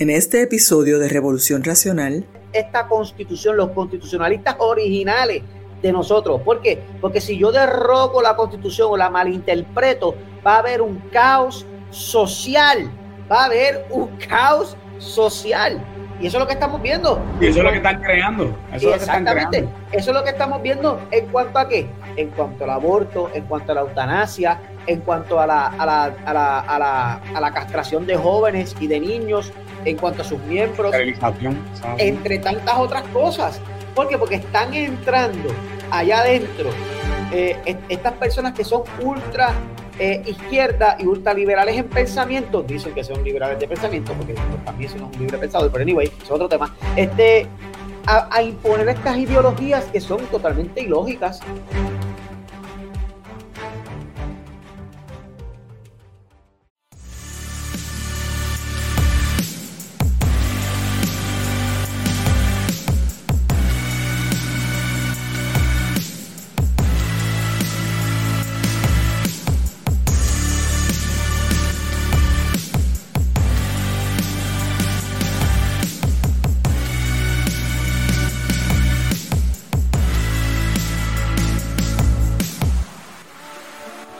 En este episodio de Revolución Racional, esta constitución, los constitucionalistas originales de nosotros. ¿Por qué? Porque si yo derroco la constitución o la malinterpreto, va a haber un caos social. Va a haber un caos social. Y eso es lo que estamos viendo. Y eso es lo que están creando. Eso Exactamente. Eso es lo que estamos viendo en cuanto a qué? En cuanto al aborto, en cuanto a la eutanasia, en cuanto a la, a la, a la, a la, a la castración de jóvenes y de niños, en cuanto a sus miembros, entre tantas otras cosas. ¿Por qué? Porque están entrando allá adentro eh, estas personas que son ultra eh, izquierda y ultraliberales en pensamiento, dicen que son liberales de pensamiento, porque también son un libre pensador, pero anyway, es otro tema, este, a, a imponer estas ideologías que son totalmente ilógicas.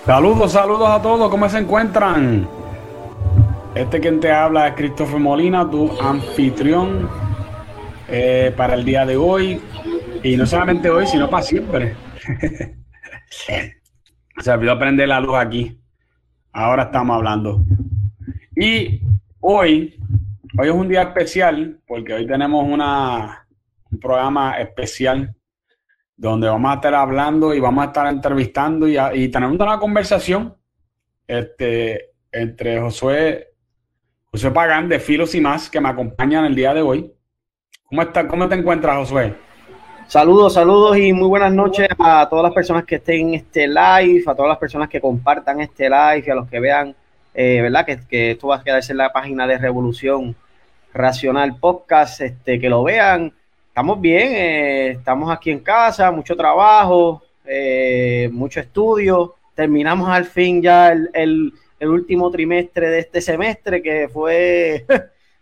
Saludos, saludos a todos, ¿cómo se encuentran? Este quien te habla es Christopher Molina, tu anfitrión eh, para el día de hoy. Y no solamente hoy, sino para siempre. se olvidó prender la luz aquí. Ahora estamos hablando. Y hoy, hoy es un día especial, porque hoy tenemos una, un programa especial donde vamos a estar hablando y vamos a estar entrevistando y, y tenemos una conversación este, entre Josué, José Pagán de Filos y más que me acompañan el día de hoy. ¿Cómo, está, ¿Cómo te encuentras, Josué? Saludos, saludos y muy buenas noches a todas las personas que estén en este live, a todas las personas que compartan este live y a los que vean, eh, ¿verdad? Que, que, esto va a quedarse en la página de Revolución Racional Podcast, este, que lo vean estamos bien, eh, estamos aquí en casa, mucho trabajo, eh, mucho estudio. Terminamos al fin ya el, último trimestre de este semestre que fue.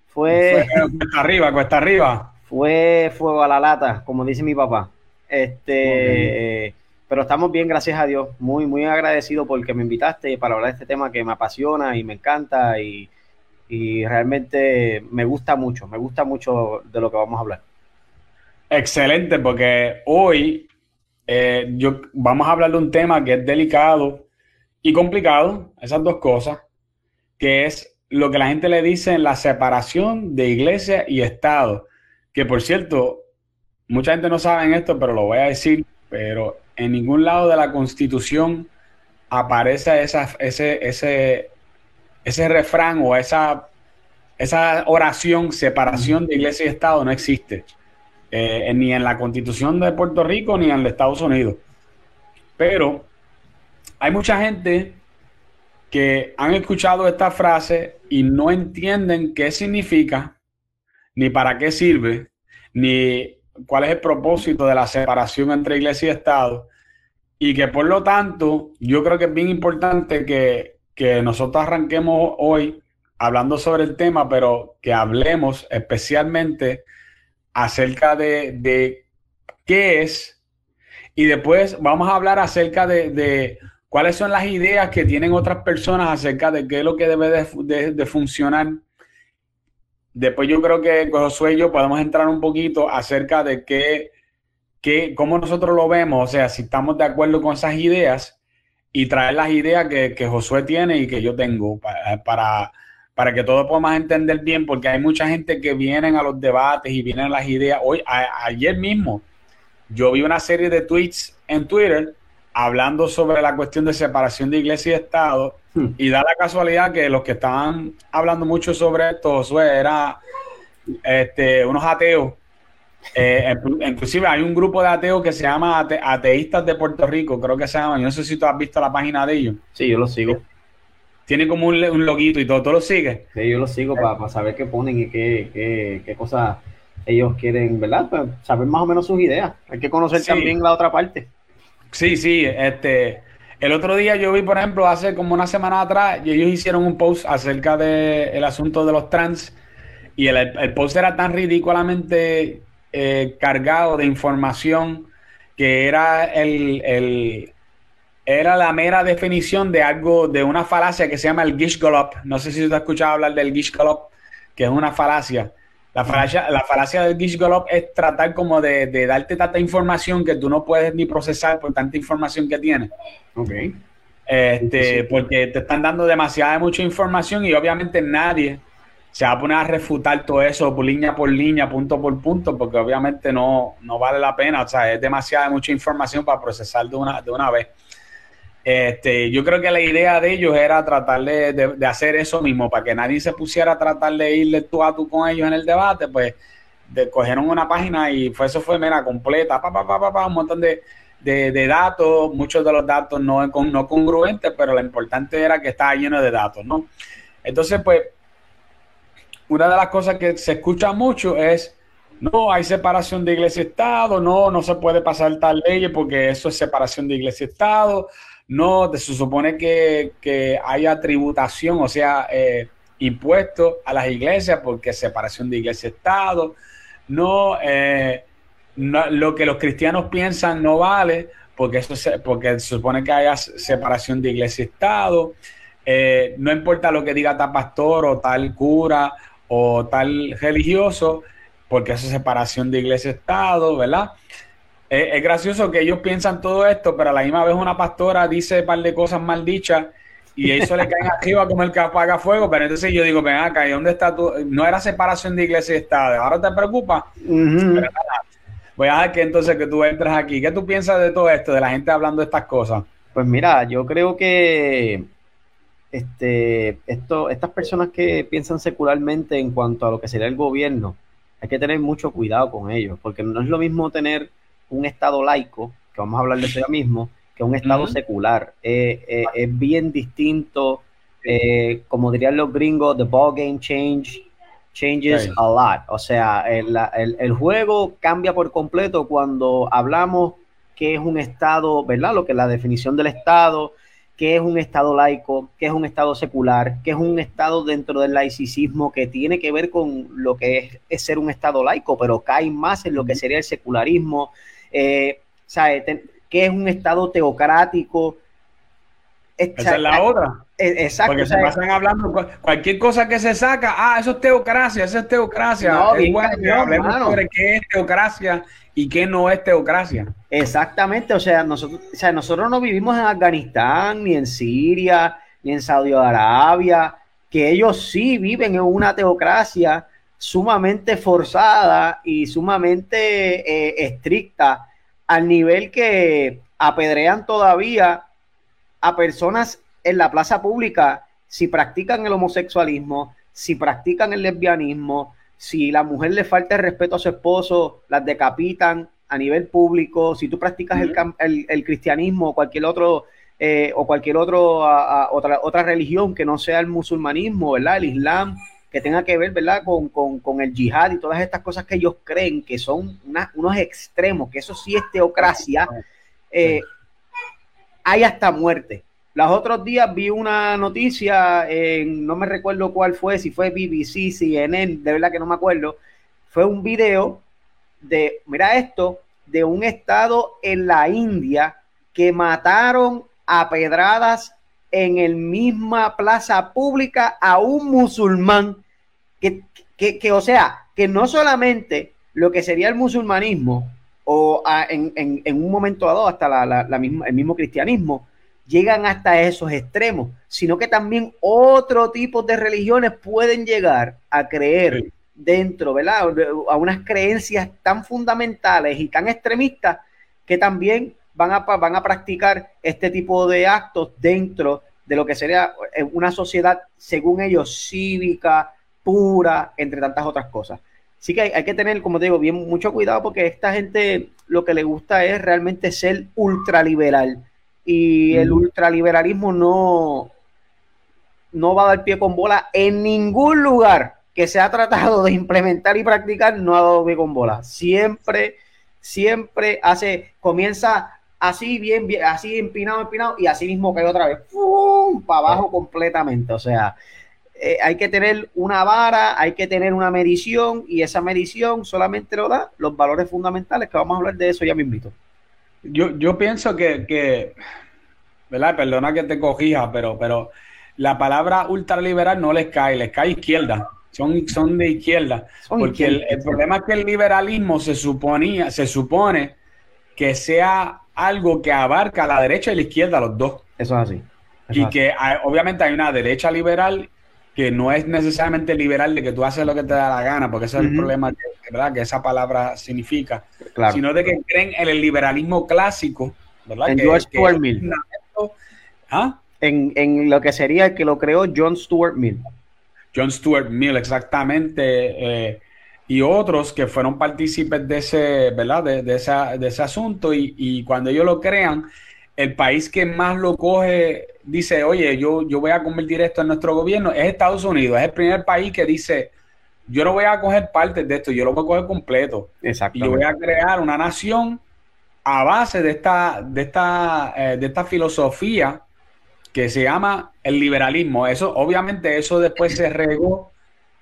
fue, cuesta arriba, cuesta arriba. Fue fuego a la lata, como dice mi papá. Este. Pero estamos bien, gracias a Dios. Muy, muy agradecido porque me invitaste para hablar de este tema que me apasiona y me encanta y, y realmente me gusta mucho, me gusta mucho de lo que vamos a hablar. Excelente, porque hoy eh, yo, vamos a hablar de un tema que es delicado y complicado, esas dos cosas, que es lo que la gente le dice en la separación de iglesia y Estado. Que por cierto, mucha gente no sabe en esto, pero lo voy a decir, pero en ningún lado de la Constitución aparece esa, ese, ese, ese refrán o esa, esa oración, separación de iglesia y Estado, no existe. Eh, ni en la constitución de Puerto Rico ni en los Estados Unidos. Pero hay mucha gente que han escuchado esta frase y no entienden qué significa, ni para qué sirve, ni cuál es el propósito de la separación entre iglesia y Estado. Y que por lo tanto, yo creo que es bien importante que, que nosotros arranquemos hoy hablando sobre el tema, pero que hablemos especialmente acerca de, qué es y después vamos a hablar acerca de, cuáles son las ideas que tienen otras personas acerca de qué es lo que debe de, funcionar. Después yo creo que con Josué y yo podemos entrar un poquito acerca de qué, qué, cómo nosotros lo vemos, o sea, si estamos de acuerdo con esas ideas y traer las ideas que, que Josué tiene y que yo tengo para que todos podamos entender bien, porque hay mucha gente que vienen a los debates y vienen a las ideas. Hoy, ayer mismo, yo vi una serie de tweets en Twitter hablando sobre la cuestión de separación de iglesia y Estado, hmm. y da la casualidad que los que estaban hablando mucho sobre esto, Josué, era este, unos ateos. Eh, inclusive hay un grupo de ateos que se llama Ateístas de Puerto Rico, creo que se llama. Yo no sé si tú has visto la página de ellos. Sí, yo lo sigo tiene como un, un loguito y todo. ¿Tú lo sigues? Sí, yo lo sigo para saber qué ponen y qué, qué, qué cosas ellos quieren, ¿verdad? Para saber más o menos sus ideas. Hay que conocer también la otra parte. Sí, sí. Este, el otro día yo vi, por ejemplo, hace como una semana atrás, y ellos hicieron un post acerca del el asunto de los trans. y el, el post era tan ridículamente eh, cargado de información que era el, era la mera definición de algo, de una falacia que se llama el Gishgolop. No sé si tú has escuchado hablar del Gishgolop, que es una falacia. La falacia, la falacia del Gishgolop es tratar como de, de, darte tanta información que tú no puedes ni procesar por tanta información que tienes. Ok. Este, porque te están dando demasiada mucha información y obviamente nadie se va a poner a refutar todo eso por línea por línea, punto por punto, porque obviamente no, no vale la pena. O sea, es demasiada mucha información para procesar de una, de una vez. Este, yo creo que la idea de ellos era tratar de, hacer eso mismo, para que nadie se pusiera a tratar de irle tú a tú con ellos en el debate, pues de, cogieron una página y fue, eso fue, mera, completa, pa, pa, pa, pa, un montón de, de, datos, muchos de los datos no, no congruentes, pero lo importante era que estaba lleno de datos, ¿no? Entonces, pues, una de las cosas que se escucha mucho es, no, hay separación de iglesia y Estado, no, no se puede pasar tal ley porque eso es separación de iglesia y Estado, no, se supone que, haya tributación, o sea, eh, impuestos a las iglesias porque separación de iglesia y Estado, no, eh, lo que los cristianos piensan no vale porque eso se, porque se supone que haya separación de iglesia y Estado. Eh, no importa lo que diga tal pastor o tal cura o tal religioso, porque eso es separación de iglesia y Estado, ¿verdad? Es gracioso que ellos piensan todo esto, pero a la misma vez una pastora dice un par de cosas mal dichas y eso le caen arriba como el que apaga fuego, pero entonces yo digo, ven acá, ¿y dónde está tu...? No era separación de iglesia y Estado, ahora te preocupa. Voy a ver que entonces que tú entres aquí. ¿Qué tú piensas de todo esto, de la gente hablando de estas cosas? Pues mira, yo creo que este, esto, estas personas que piensan secularmente en cuanto a lo que sería el gobierno, hay que tener mucho cuidado con ellos, porque no es lo mismo tener un Estado laico, que vamos a hablar de eso ya mismo, que un Estado secular. Eh, eh, es bien distinto, eh, como dirían los gringos, the ball game change changes a lot. O sea, el, juego cambia por completo cuando hablamos qué es un Estado, ¿verdad? Lo que es la definición del Estado, qué es un Estado laico, qué es un Estado secular, qué es un Estado dentro del laicismo que tiene que ver con lo que es, ser un Estado laico, pero cae más en lo que sería el secularismo. Eh, ¿Qué es un Estado teocrático? Esa es la otra. E, exacto. Porque se pasan hablando cualquier cosa que se saca, ah, eso es teocracia, eso es teocracia. No, es bueno que hablemos sobre qué es teocracia y qué no es teocracia. Exactamente, o sea, nosotros, o sea, nosotros no vivimos en Afganistán, ni en Siria, ni en Saudi Arabia, que ellos sí viven en una teocracia sumamente forzada y sumamente eh, estricta, al nivel que apedrean todavía a personas en la plaza pública si practican el homosexualismo, si practican el lesbianismo, si la mujer le falta el respeto a su esposo, las decapitan a nivel público, si tú practicas el, cristianismo o cualquier otro eh, o cualquier otro otra, otra religión que no sea el musulmanismo, ¿verdad? El islam, que tenga que ver, ¿verdad? Con, el yihad y todas estas cosas que ellos creen que son unos extremos, que eso sí es teocracia, eh, hay hasta muerte. Los otros días vi una noticia, en, no me recuerdo cuál fue, si fue BBC, CNN, de verdad que no me acuerdo. Fue un video de, mira esto, de un estado en la India que mataron a pedradas en el misma plaza pública a un musulmán que, que, o sea, que no solamente lo que sería el musulmanismo o en, en, un momento dado hasta la, la misma, el mismo cristianismo, llegan hasta esos extremos, sino que también otro tipo de religiones pueden llegar a creer dentro, ¿verdad? A unas creencias tan fundamentales y tan extremistas que también van a, van a practicar este tipo de actos dentro de lo que sería eh, una sociedad, según ellos, cívica, pura, entre tantas otras cosas. Así que hay, hay, que tener, como te digo, bien mucho cuidado porque esta gente lo que le gusta es realmente ser ultraliberal y el ultraliberalismo no, no va a dar pie con bola en ningún lugar que se ha tratado de implementar y practicar, no ha dado pie con bola. Siempre, siempre hace, comienza así, bien, bien así empinado, empinado, y así mismo cae otra vez, ¡pum! para abajo completamente. O sea, eh, hay que tener una vara, hay que tener una medición y esa medición solamente lo da los valores fundamentales, que vamos a hablar de eso ya mismito. Yo, yo pienso que, que, ¿verdad? Perdona que te cogija, pero, pero la palabra ultraliberal no les cae, les cae izquierda. Son, son de izquierda. porque el, el, problema es que el liberalismo se suponía, se supone que sea algo que abarca la derecha y la izquierda, los dos. Eso es así. y que obviamente hay una derecha liberal que no es necesariamente liberal de que tú haces lo que te da la gana, porque ese es el problema que, ¿verdad? que esa palabra significa, sino de que creen en el liberalismo clásico, ¿verdad? En George Stuart Mill. ¿Ah? En, en, lo que sería el que lo creó John Stuart Mill. John Stuart Mill, exactamente. Eh, y otros que fueron partícipes de ese, ¿verdad? De, de, esa, de ese asunto. Y, y, cuando ellos lo crean, el país que más lo coge dice, oye, yo, yo voy a convertir esto en nuestro gobierno, es Estados Unidos. Es el primer país que dice, yo no voy a coger partes de esto, yo lo voy a coger completo. Y yo voy a crear una nación a base de esta, de esta, eh, de esta filosofía que se llama el liberalismo. Eso, obviamente, eso después se regó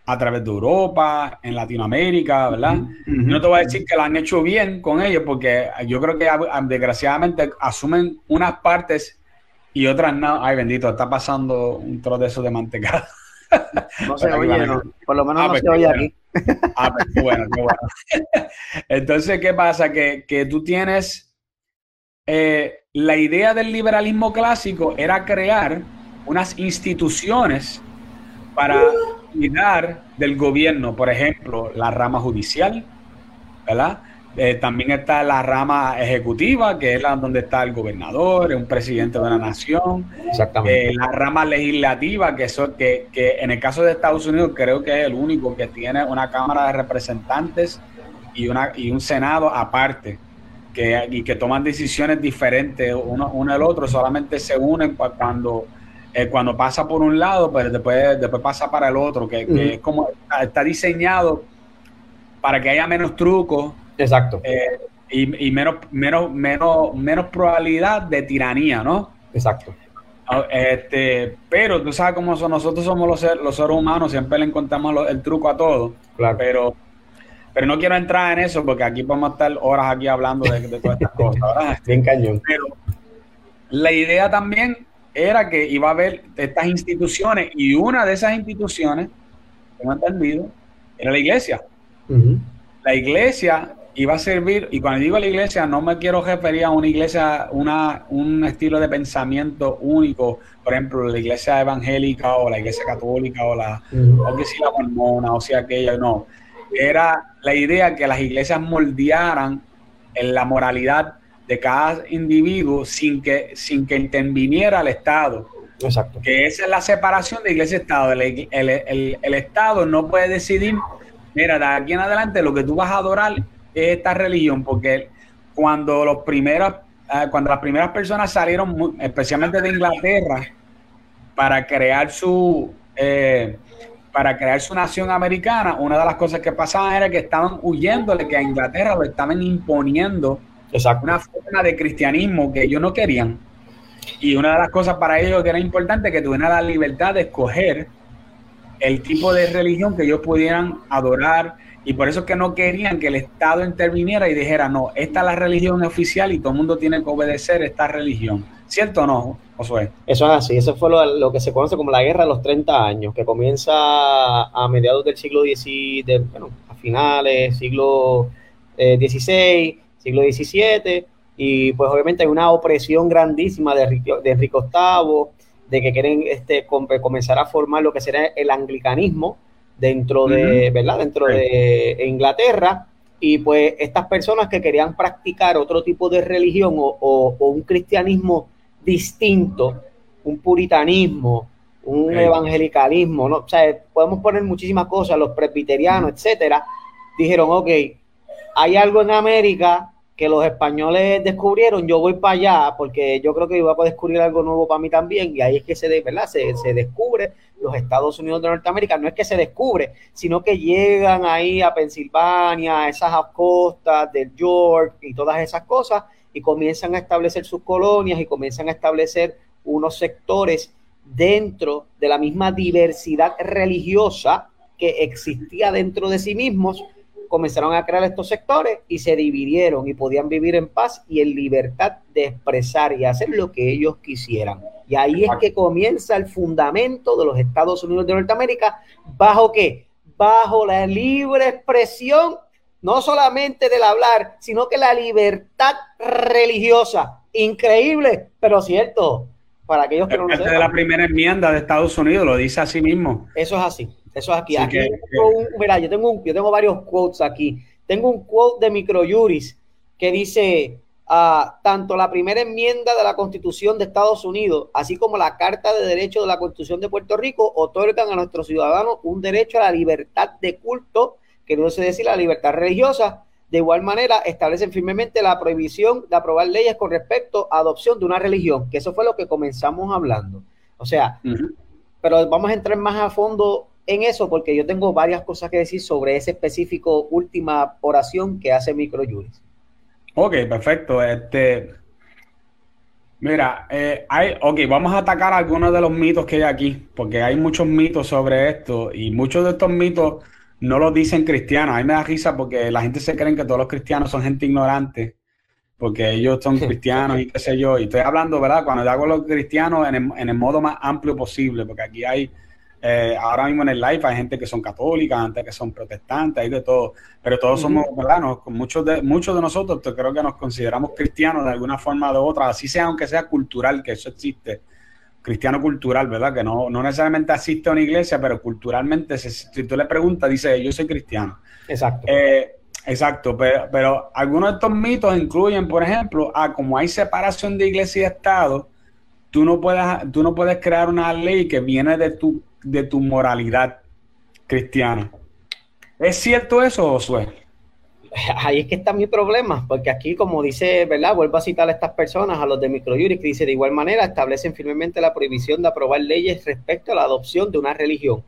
a través de Europa, en Latinoamérica, ¿verdad? No te voy a decir que lo han hecho bien con ellos, porque yo creo que desgraciadamente asumen unas partes y otras no. Ay, bendito, está pasando un trozo de mantecado. No se oye, por lo menos ah, no pues se oye aquí. Ah, pues qué bueno, qué bueno. Entonces, ¿qué pasa? Que, que tú tienes eh, la idea del liberalismo clásico era crear unas instituciones para del gobierno, por ejemplo, la rama judicial, ¿verdad? Eh, también está la rama ejecutiva, que es la donde está el gobernador, un presidente de una nación. Exactamente. Eh, la rama legislativa, que, eso, que, que en el caso de Estados Unidos creo que es el único que tiene una Cámara de Representantes y, una, y un Senado aparte, que, y que toman decisiones diferentes uno, uno otro, solamente se unen cuando eh, cuando pasa por un lado, pero pues después, después pasa para el otro, que, es como está, diseñado para que haya menos trucos. Exacto. Eh, y, menos, menos, menos, menos probabilidad de tiranía, ¿no? Exacto. Ah, este, pero tú sabes cómo son, nosotros somos los, los seres humanos, siempre le encontramos el truco a todo. Claro. Pero, pero no quiero entrar en eso porque aquí podemos estar horas aquí hablando de, de todas estas cosas, ¿verdad? Bien cañón. Pero la idea también era que iba a haber estas instituciones y una de esas instituciones, tengo entendido, era la iglesia. La iglesia iba a servir, y cuando digo la iglesia no me quiero referir a una iglesia, una, un estilo de pensamiento único, por ejemplo, la iglesia evangélica o la iglesia católica o la, o que si la mormona o sea aquella, no. Era la idea que las iglesias moldearan en la moralidad de cada individuo sin que, sin que interviniera el Estado. Exacto. Que esa es la separación de iglesia y Estado. El, el, Estado no puede decidir, mira, de aquí en adelante lo que tú vas a adorar es esta religión, porque cuando los primeros, eh, cuando las primeras personas salieron, especialmente de Inglaterra, para crear su eh, para crear su nación americana, una de las cosas que pasaban era que estaban huyendo de que a Inglaterra lo estaban imponiendo una forma de cristianismo que ellos no querían. Y una de las cosas para ellos que era importante que tuvieran la libertad de escoger el tipo de religión que ellos pudieran adorar. Y por eso es que no querían que el Estado interviniera y dijera, no, esta es la religión oficial y todo el mundo tiene que obedecer esta religión. ¿Cierto o no, Josué? Eso es así, eso fue lo, que se conoce como la guerra de los 30 años, que comienza a mediados del siglo XVI, bueno, a finales, siglo XVI, eh, siglo XVII, y pues obviamente hay una opresión grandísima de Enrique, de Enrique VIII, de que quieren este, comenzar a formar lo que será el anglicanismo dentro de, ¿verdad? Dentro de Inglaterra, y pues estas personas que querían practicar otro tipo de religión o, un cristianismo distinto, un puritanismo, un evangelicalismo, ¿no? O sea, podemos poner muchísimas cosas, los presbiterianos, etcétera, dijeron, ok, hay algo en América que los españoles descubrieron, yo voy para allá porque yo creo que iba a descubrir algo nuevo para mí también y ahí es que se, ¿verdad? Se, se, descubre los Estados Unidos de Norteamérica, no es que se descubre, sino que llegan ahí a Pensilvania, a esas costas del York y todas esas cosas y comienzan a establecer sus colonias y comienzan a establecer unos sectores dentro de la misma diversidad religiosa que existía dentro de sí mismos, comenzaron a crear estos sectores y se dividieron y podían vivir en paz y en libertad de expresar y hacer lo que ellos quisieran. Y ahí es que comienza el fundamento de los Estados Unidos de Norteamérica, bajo qué? Bajo la libre expresión, no solamente del hablar, sino que la libertad religiosa. Increíble, pero cierto. Para aquellos que no lo de la primera enmienda de Estados Unidos lo dice así mismo. Eso es así. Eso es aquí. aquí mira, yo tengo, un, yo tengo varios quotes aquí. Tengo un quote de Microjuris que dice, uh, tanto la primera enmienda de la Constitución de Estados Unidos, así como la Carta de Derechos de la Constitución de Puerto Rico, otorgan a nuestros ciudadanos un derecho a la libertad de culto, que no se decir la libertad religiosa. De igual manera, establecen firmemente la prohibición de aprobar leyes con respecto a adopción de una religión, que eso fue lo que comenzamos hablando. O sea, pero vamos a entrar más a fondo en eso porque yo tengo varias cosas que decir sobre ese específico última oración que hace Microjuris. Ok, perfecto. Este, mira, eh, hay, ok, vamos a atacar algunos de los mitos que hay aquí, porque hay muchos mitos sobre esto y muchos de estos mitos no los dicen cristianos. A mí me da risa porque la gente se cree que todos los cristianos son gente ignorante, porque ellos son cristianos y qué sé yo. Y estoy hablando, ¿verdad? Cuando yo hago los cristianos en el, en el modo más amplio posible, porque aquí hay eh, ahora mismo en el live hay gente que son católicas, gente que son protestantes, hay de todo, pero todos somos, ¿verdad? muchos, de, muchos de nosotros creo que nos consideramos cristianos de alguna forma o de otra, así sea aunque sea cultural, que eso existe, cristiano cultural, ¿verdad? Que no, no necesariamente asiste a una iglesia, pero culturalmente, si, tú le preguntas, dice, yo soy cristiano. Exacto. Eh, exacto, pero, pero algunos de estos mitos incluyen, por ejemplo, a como hay separación de iglesia y Estado, tú no puedes, tú no puedes crear una ley que viene de tu de tu moralidad cristiana. ¿Es cierto eso, Josué? Ahí es que está mi problema, porque aquí, como dice, ¿verdad? Vuelvo a citar a estas personas, a los de Microjuris, que dice, de igual manera, establecen firmemente la prohibición de aprobar leyes respecto a la adopción de una religión.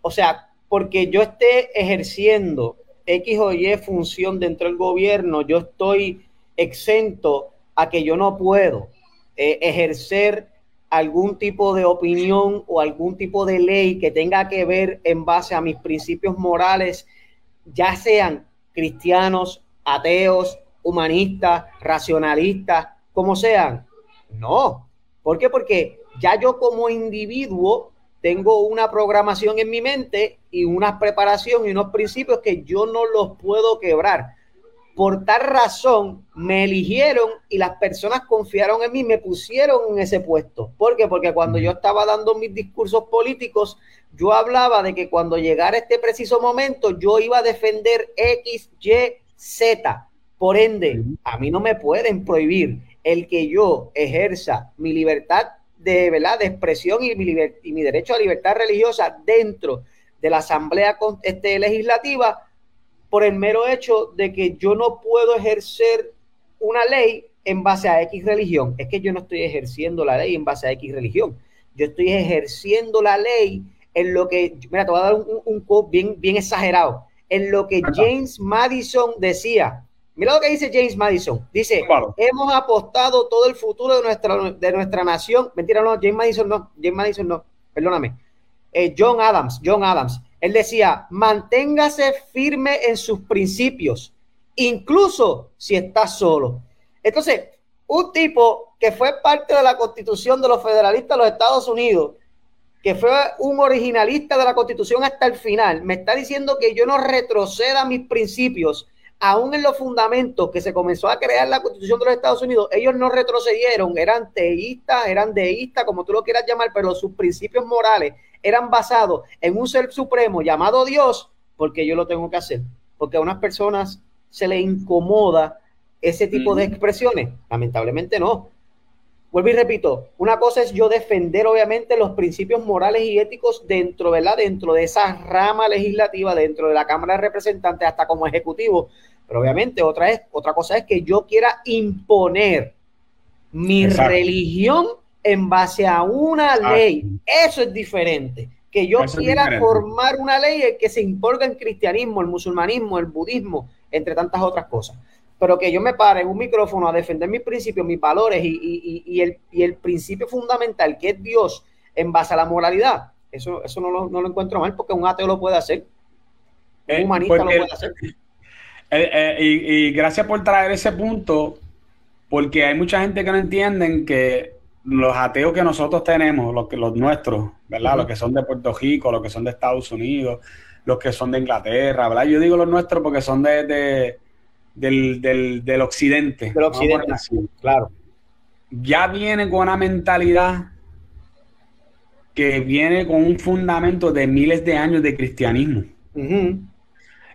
o sea, porque yo esté ejerciendo X o Y función dentro del gobierno, yo estoy exento a que yo no puedo eh, ejercer algún tipo de opinión o algún tipo de ley que tenga que ver en base a mis principios morales, ya sean cristianos, ateos, humanistas, racionalistas, como sean. No. ¿Por qué? Porque ya yo como individuo tengo una programación en mi mente y una preparación y unos principios que yo no los puedo quebrar por tal razón me eligieron y las personas confiaron en mí, me pusieron en ese puesto. ¿Por qué? Porque cuando yo estaba dando mis discursos políticos, yo hablaba de que cuando llegara este preciso momento, yo iba a defender X, Y, Z. Por ende, a mí no me pueden prohibir el que yo ejerza mi libertad de, ¿verdad? de expresión y mi, y mi derecho a libertad religiosa dentro de la Asamblea este, Legislativa por el mero hecho de que yo no puedo ejercer una ley en base a X religión. Es que yo no estoy ejerciendo la ley en base a X religión. Yo estoy ejerciendo la ley en lo que, mira, te voy a dar un, un, bien, bien exagerado, en lo que James Madison decía. Mira lo que dice James Madison. Dice, hemos apostado todo el futuro de nuestra, de nuestra nación. Mentira, no, James Madison no, James Madison no, perdóname. Eh, John Adams, John Adams. Él decía, manténgase firme en sus principios, incluso si está solo. Entonces, un tipo que fue parte de la constitución de los federalistas de los Estados Unidos, que fue un originalista de la constitución hasta el final, me está diciendo que yo no retroceda mis principios, aún en los fundamentos que se comenzó a crear la constitución de los Estados Unidos, ellos no retrocedieron, eran teístas, eran deístas, como tú lo quieras llamar, pero sus principios morales eran basados en un ser supremo llamado Dios, porque yo lo tengo que hacer. Porque a unas personas se les incomoda ese tipo de expresiones. Lamentablemente no. Vuelvo y repito, una cosa es yo defender obviamente los principios morales y éticos dentro, ¿verdad? Dentro de esa rama legislativa, dentro de la Cámara de Representantes, hasta como ejecutivo. Pero obviamente otra, es, otra cosa es que yo quiera imponer mi religión en base a una ley. Eso es diferente. Que yo quiera formar una ley que se imponga en cristianismo, el musulmanismo, el budismo, entre tantas otras cosas. pero que yo me pare en un micrófono a defender mis principios, mis valores y, el, el, principio fundamental que es Dios en base a la moralidad, eso, eso no, lo, encuentro mal porque un ateo lo puede hacer. Un eh, humanista lo puede hacer. Eh, eh, y, gracias por traer ese punto, porque hay mucha gente que no entienden que los ateos que nosotros tenemos, los, que, los nuestros, ¿verdad? Los que son de Puerto Rico, los que son de Estados Unidos, los que son de Inglaterra, ¿verdad? Yo digo los nuestros porque son de del, del, del occidente. Del occidente, claro. Ya viene con una mentalidad que viene con un fundamento de miles de años de cristianismo.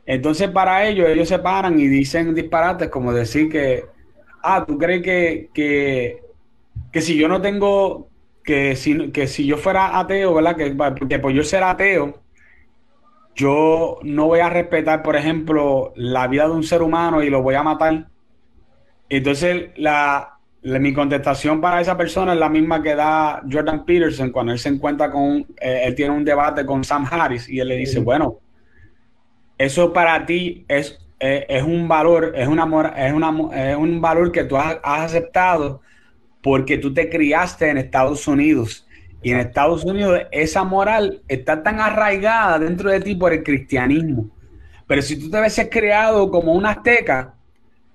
Entonces, para ellos, ellos se paran y dicen disparates como decir que, ah, tú crees que, que, que si yo no tengo, que si, que si yo fuera ateo, ¿verdad? Que, que por yo ser ateo, yo no voy a respetar, por ejemplo, la vida de un ser humano y lo voy a matar. Entonces, la, mi contestación para esa persona es la misma que da Jordan Peterson cuando él se encuentra con, eh, él tiene un debate con Sam Harris y él le dice, bueno, eso para ti es, eh, es un valor, es, una, es, una, es un valor que tú has aceptado porque tú te criaste en Estados Unidos y en Estados Unidos esa moral está tan arraigada dentro de ti por el cristianismo. Pero si tú te hubieses creado como un azteca,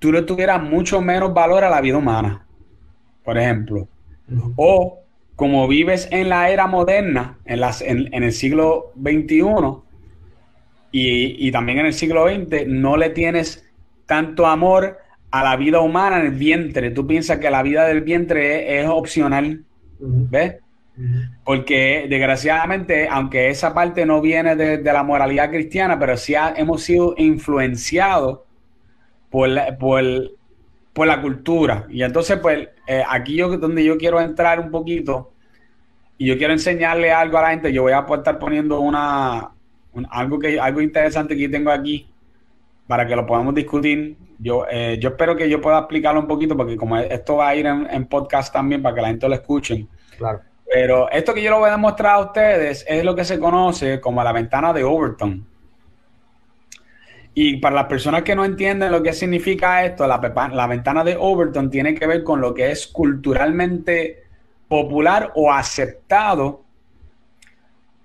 tú le tuvieras mucho menos valor a la vida humana, por ejemplo. O como vives en la era moderna, en, las, en, el siglo XXI y, y, también en el siglo XX, no le tienes tanto amor a la vida humana en el vientre. Tú piensas que la vida del vientre es, opcional. ¿Ves? Porque desgraciadamente, aunque esa parte no viene de, la moralidad cristiana, pero sí hemos sido influenciados por la, por, la cultura. Y entonces, pues, eh, aquí yo donde yo quiero entrar un poquito y yo quiero enseñarle algo a la gente, yo voy a estar poniendo una, algo, que, algo interesante que tengo aquí para que lo podamos discutir. Yo, eh, yo espero que yo pueda explicarlo un poquito, porque como esto va a ir en, en podcast también para que la gente lo escuche. Claro. Pero esto que yo lo voy a demostrar a ustedes es lo que se conoce como la ventana de Overton. Y para las personas que no entienden lo que significa esto, la, la, ventana de Overton tiene que ver con lo que es culturalmente popular o aceptado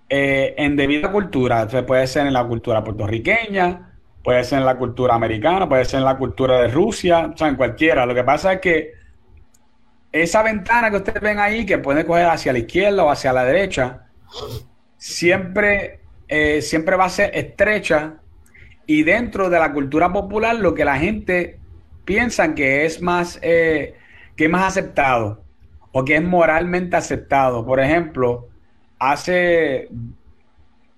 eh, en debida cultura. Entonces puede ser en la cultura puertorriqueña, puede ser en la cultura americana, puede ser en la cultura de Rusia, o sea, en cualquiera. Lo que pasa es que esa ventana que ustedes ven ahí, que puede coger hacia la izquierda o hacia la derecha, siempre, eh, siempre va a ser estrecha y dentro de la cultura popular lo que la gente piensa que es más, eh, que es más aceptado o que es moralmente aceptado. Por ejemplo, hace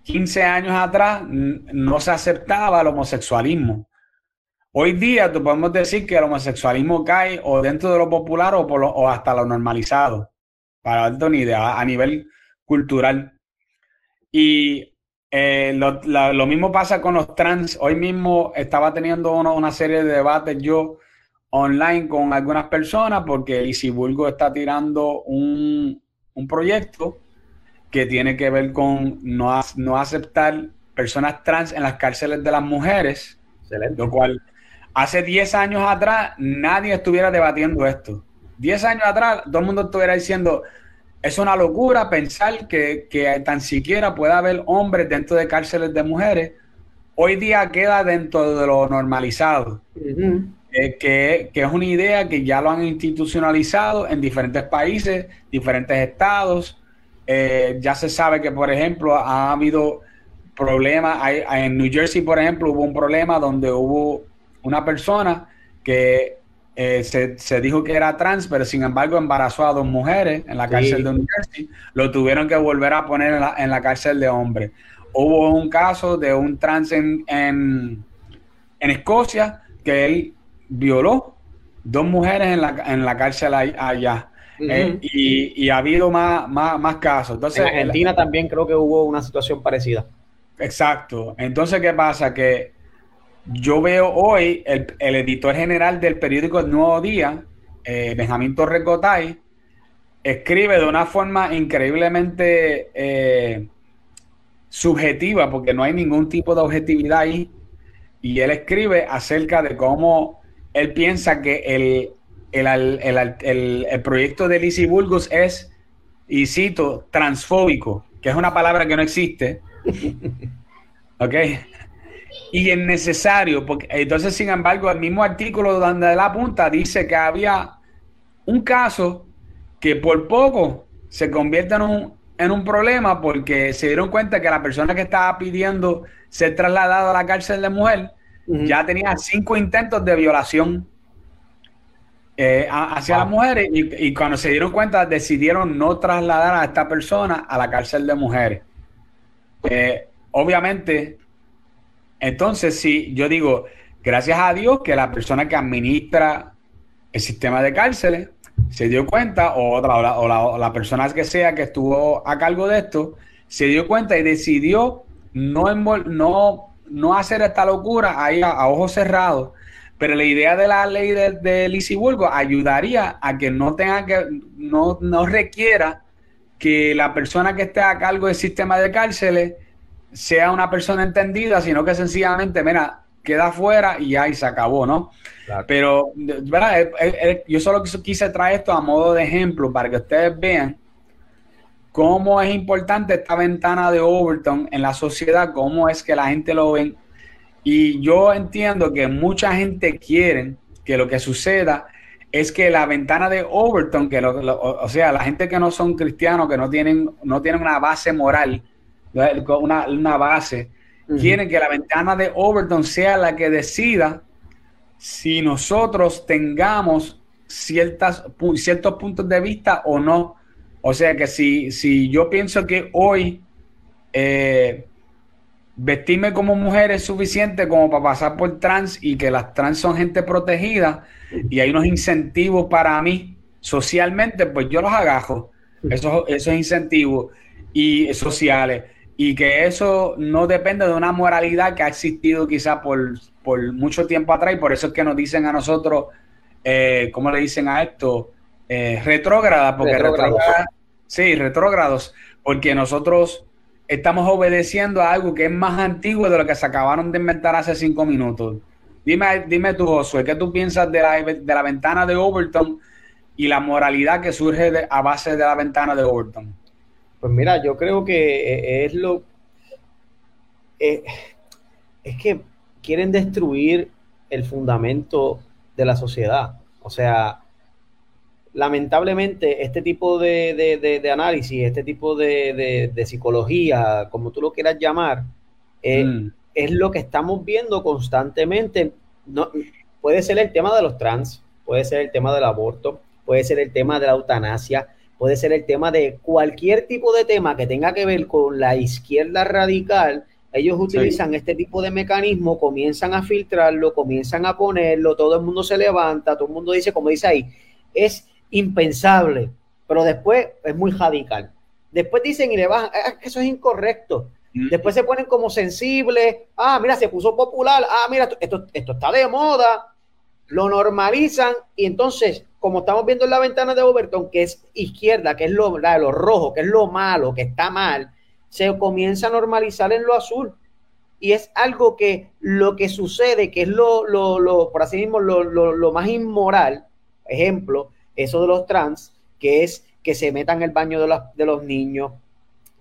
15 años atrás no se aceptaba el homosexualismo. Hoy día podemos decir que el homosexualismo cae o dentro de lo popular o, por o hasta lo normalizado, para darte una idea, a nivel cultural. Y eh, lo, mismo pasa con los trans. Hoy mismo estaba teniendo una serie de debates yo online con algunas personas porque el Isibulgo está tirando un, proyecto que tiene que ver con no, no aceptar personas trans en las cárceles de las mujeres, lo cual hace 10 años atrás nadie estuviera debatiendo esto. 10 años atrás todo el mundo estuviera diciendo, es una locura pensar que, tan siquiera pueda haber hombres dentro de cárceles de mujeres. Hoy día queda dentro de lo normalizado. Eh, que, es una idea que ya lo han institucionalizado en diferentes países, diferentes estados. Eh, ya se sabe que, por ejemplo, ha habido problemas. en New Jersey, por ejemplo, hubo un problema donde hubo una persona que eh, se, dijo que era trans, pero sin embargo embarazó a dos mujeres en la cárcel de New Jersey, lo tuvieron que volver a poner en la, cárcel de hombres. Hubo un caso de un trans en, en, Escocia que él violó dos mujeres en la, en la cárcel allá. Eh, y, ha habido más, más, casos. Entonces, en Argentina también creo que hubo una situación parecida. Exacto. Entonces, ¿qué pasa? Que yo veo hoy el, editor general del periódico El Nuevo Día, eh, Benjamín Torres Gotay, escribe de una forma increíblemente eh, subjetiva, porque no hay ningún tipo de objetividad ahí, y él escribe acerca de cómo él piensa que el, el, proyecto de Lizzie Burgos es, y cito, transfóbico, que es una palabra que no existe. ¿Ok? Y es necesario, porque entonces, sin embargo, el mismo artículo donde la punta dice que había un caso que por poco se convierte en un, en un problema porque se dieron cuenta que la persona que estaba pidiendo ser trasladado a la cárcel de mujer ya tenía cinco intentos de violación eh, hacia las mujeres y, cuando se dieron cuenta decidieron no trasladar a esta persona a la cárcel de mujeres. Eh, obviamente, entonces sí, yo digo, gracias a Dios que la persona que administra el sistema de cárceles se dio cuenta, o, otra, o, la, persona que sea que estuvo a cargo de esto, se dio cuenta y decidió no, no, no hacer esta locura ahí a, ojos cerrados. Pero la idea de la ley de, de ayudaría a que no tenga que, no, no requiera que la persona que esté a cargo del sistema de cárceles sea una persona entendida, sino que sencillamente, mira, queda fuera y ahí se acabó, ¿no? Pero, ¿verdad? Eh, eh, eh, yo solo quise traer esto a modo de ejemplo para que ustedes vean cómo es importante esta ventana de Overton en la sociedad, cómo es que la gente lo ve. Y yo entiendo que mucha gente quiere que lo que suceda es que la ventana de Overton, que o sea, la gente que no son cristianos, que no tienen, no tienen una base moral, una, una base, quieren que la ventana de Overton sea la que decida si nosotros tengamos ciertas, ciertos puntos de vista o no. O sea que si, si yo pienso que hoy eh, vestirme como mujer es suficiente como para pasar por trans y que las trans son gente protegida y hay unos incentivos para mí socialmente, pues yo los agajo, esos, esos incentivos y sociales y que eso no depende de una moralidad que ha existido quizá por, por mucho tiempo atrás y por eso es que nos dicen a nosotros, eh, ¿cómo le dicen a esto? Eh, retrógrada, porque retrógrados. sí, retrógrados, porque nosotros estamos obedeciendo a algo que es más antiguo de lo que se acabaron de inventar hace cinco minutos. Dime, dime tú, Josué, ¿qué tú piensas de la, de la ventana de Overton y la moralidad que surge a base de la ventana de Overton? Pues mira, yo creo que eh, es lo... Eh, es que quieren destruir el fundamento de la sociedad. O sea, lamentablemente este tipo de, análisis, este tipo de, psicología, como tú lo quieras llamar, eh, mm. es lo que estamos viendo constantemente. No, puede ser el tema de los trans, puede ser el tema del aborto, puede ser el tema de la eutanasia, puede ser el tema de cualquier tipo de tema que tenga que ver con la izquierda radical. Ellos utilizan este tipo de mecanismo, comienzan a filtrarlo, comienzan a ponerlo, todo el mundo se levanta, todo el mundo dice, como dice ahí, es impensable, pero después es muy radical. Después dicen y le bajan, ah, es que eso es incorrecto. Mm. Después se ponen como sensibles, ah, mira, se puso popular, ah, mira, esto, esto está de moda, lo normalizan y entonces como estamos viendo en la ventana de Overton, que es izquierda, que es lo, lo rojo, que es lo malo, que está mal, se comienza a normalizar en lo azul. Y es algo que lo que sucede, que es lo, lo, por así mismo, lo, más inmoral, ejemplo, eso de los trans, que es que se metan en el baño de los, de los niños,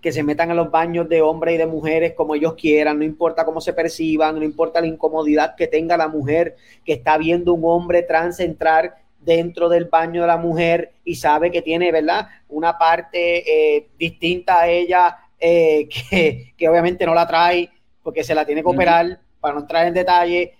que se metan en los baños de hombres y de mujeres como ellos quieran, no importa cómo se perciban, no importa la incomodidad que tenga la mujer que está viendo un hombre trans entrar dentro del baño de la mujer y sabe que tiene, ¿verdad? Una parte eh, distinta a ella eh, que, obviamente no la trae porque se la tiene que operar para no entrar en detalle.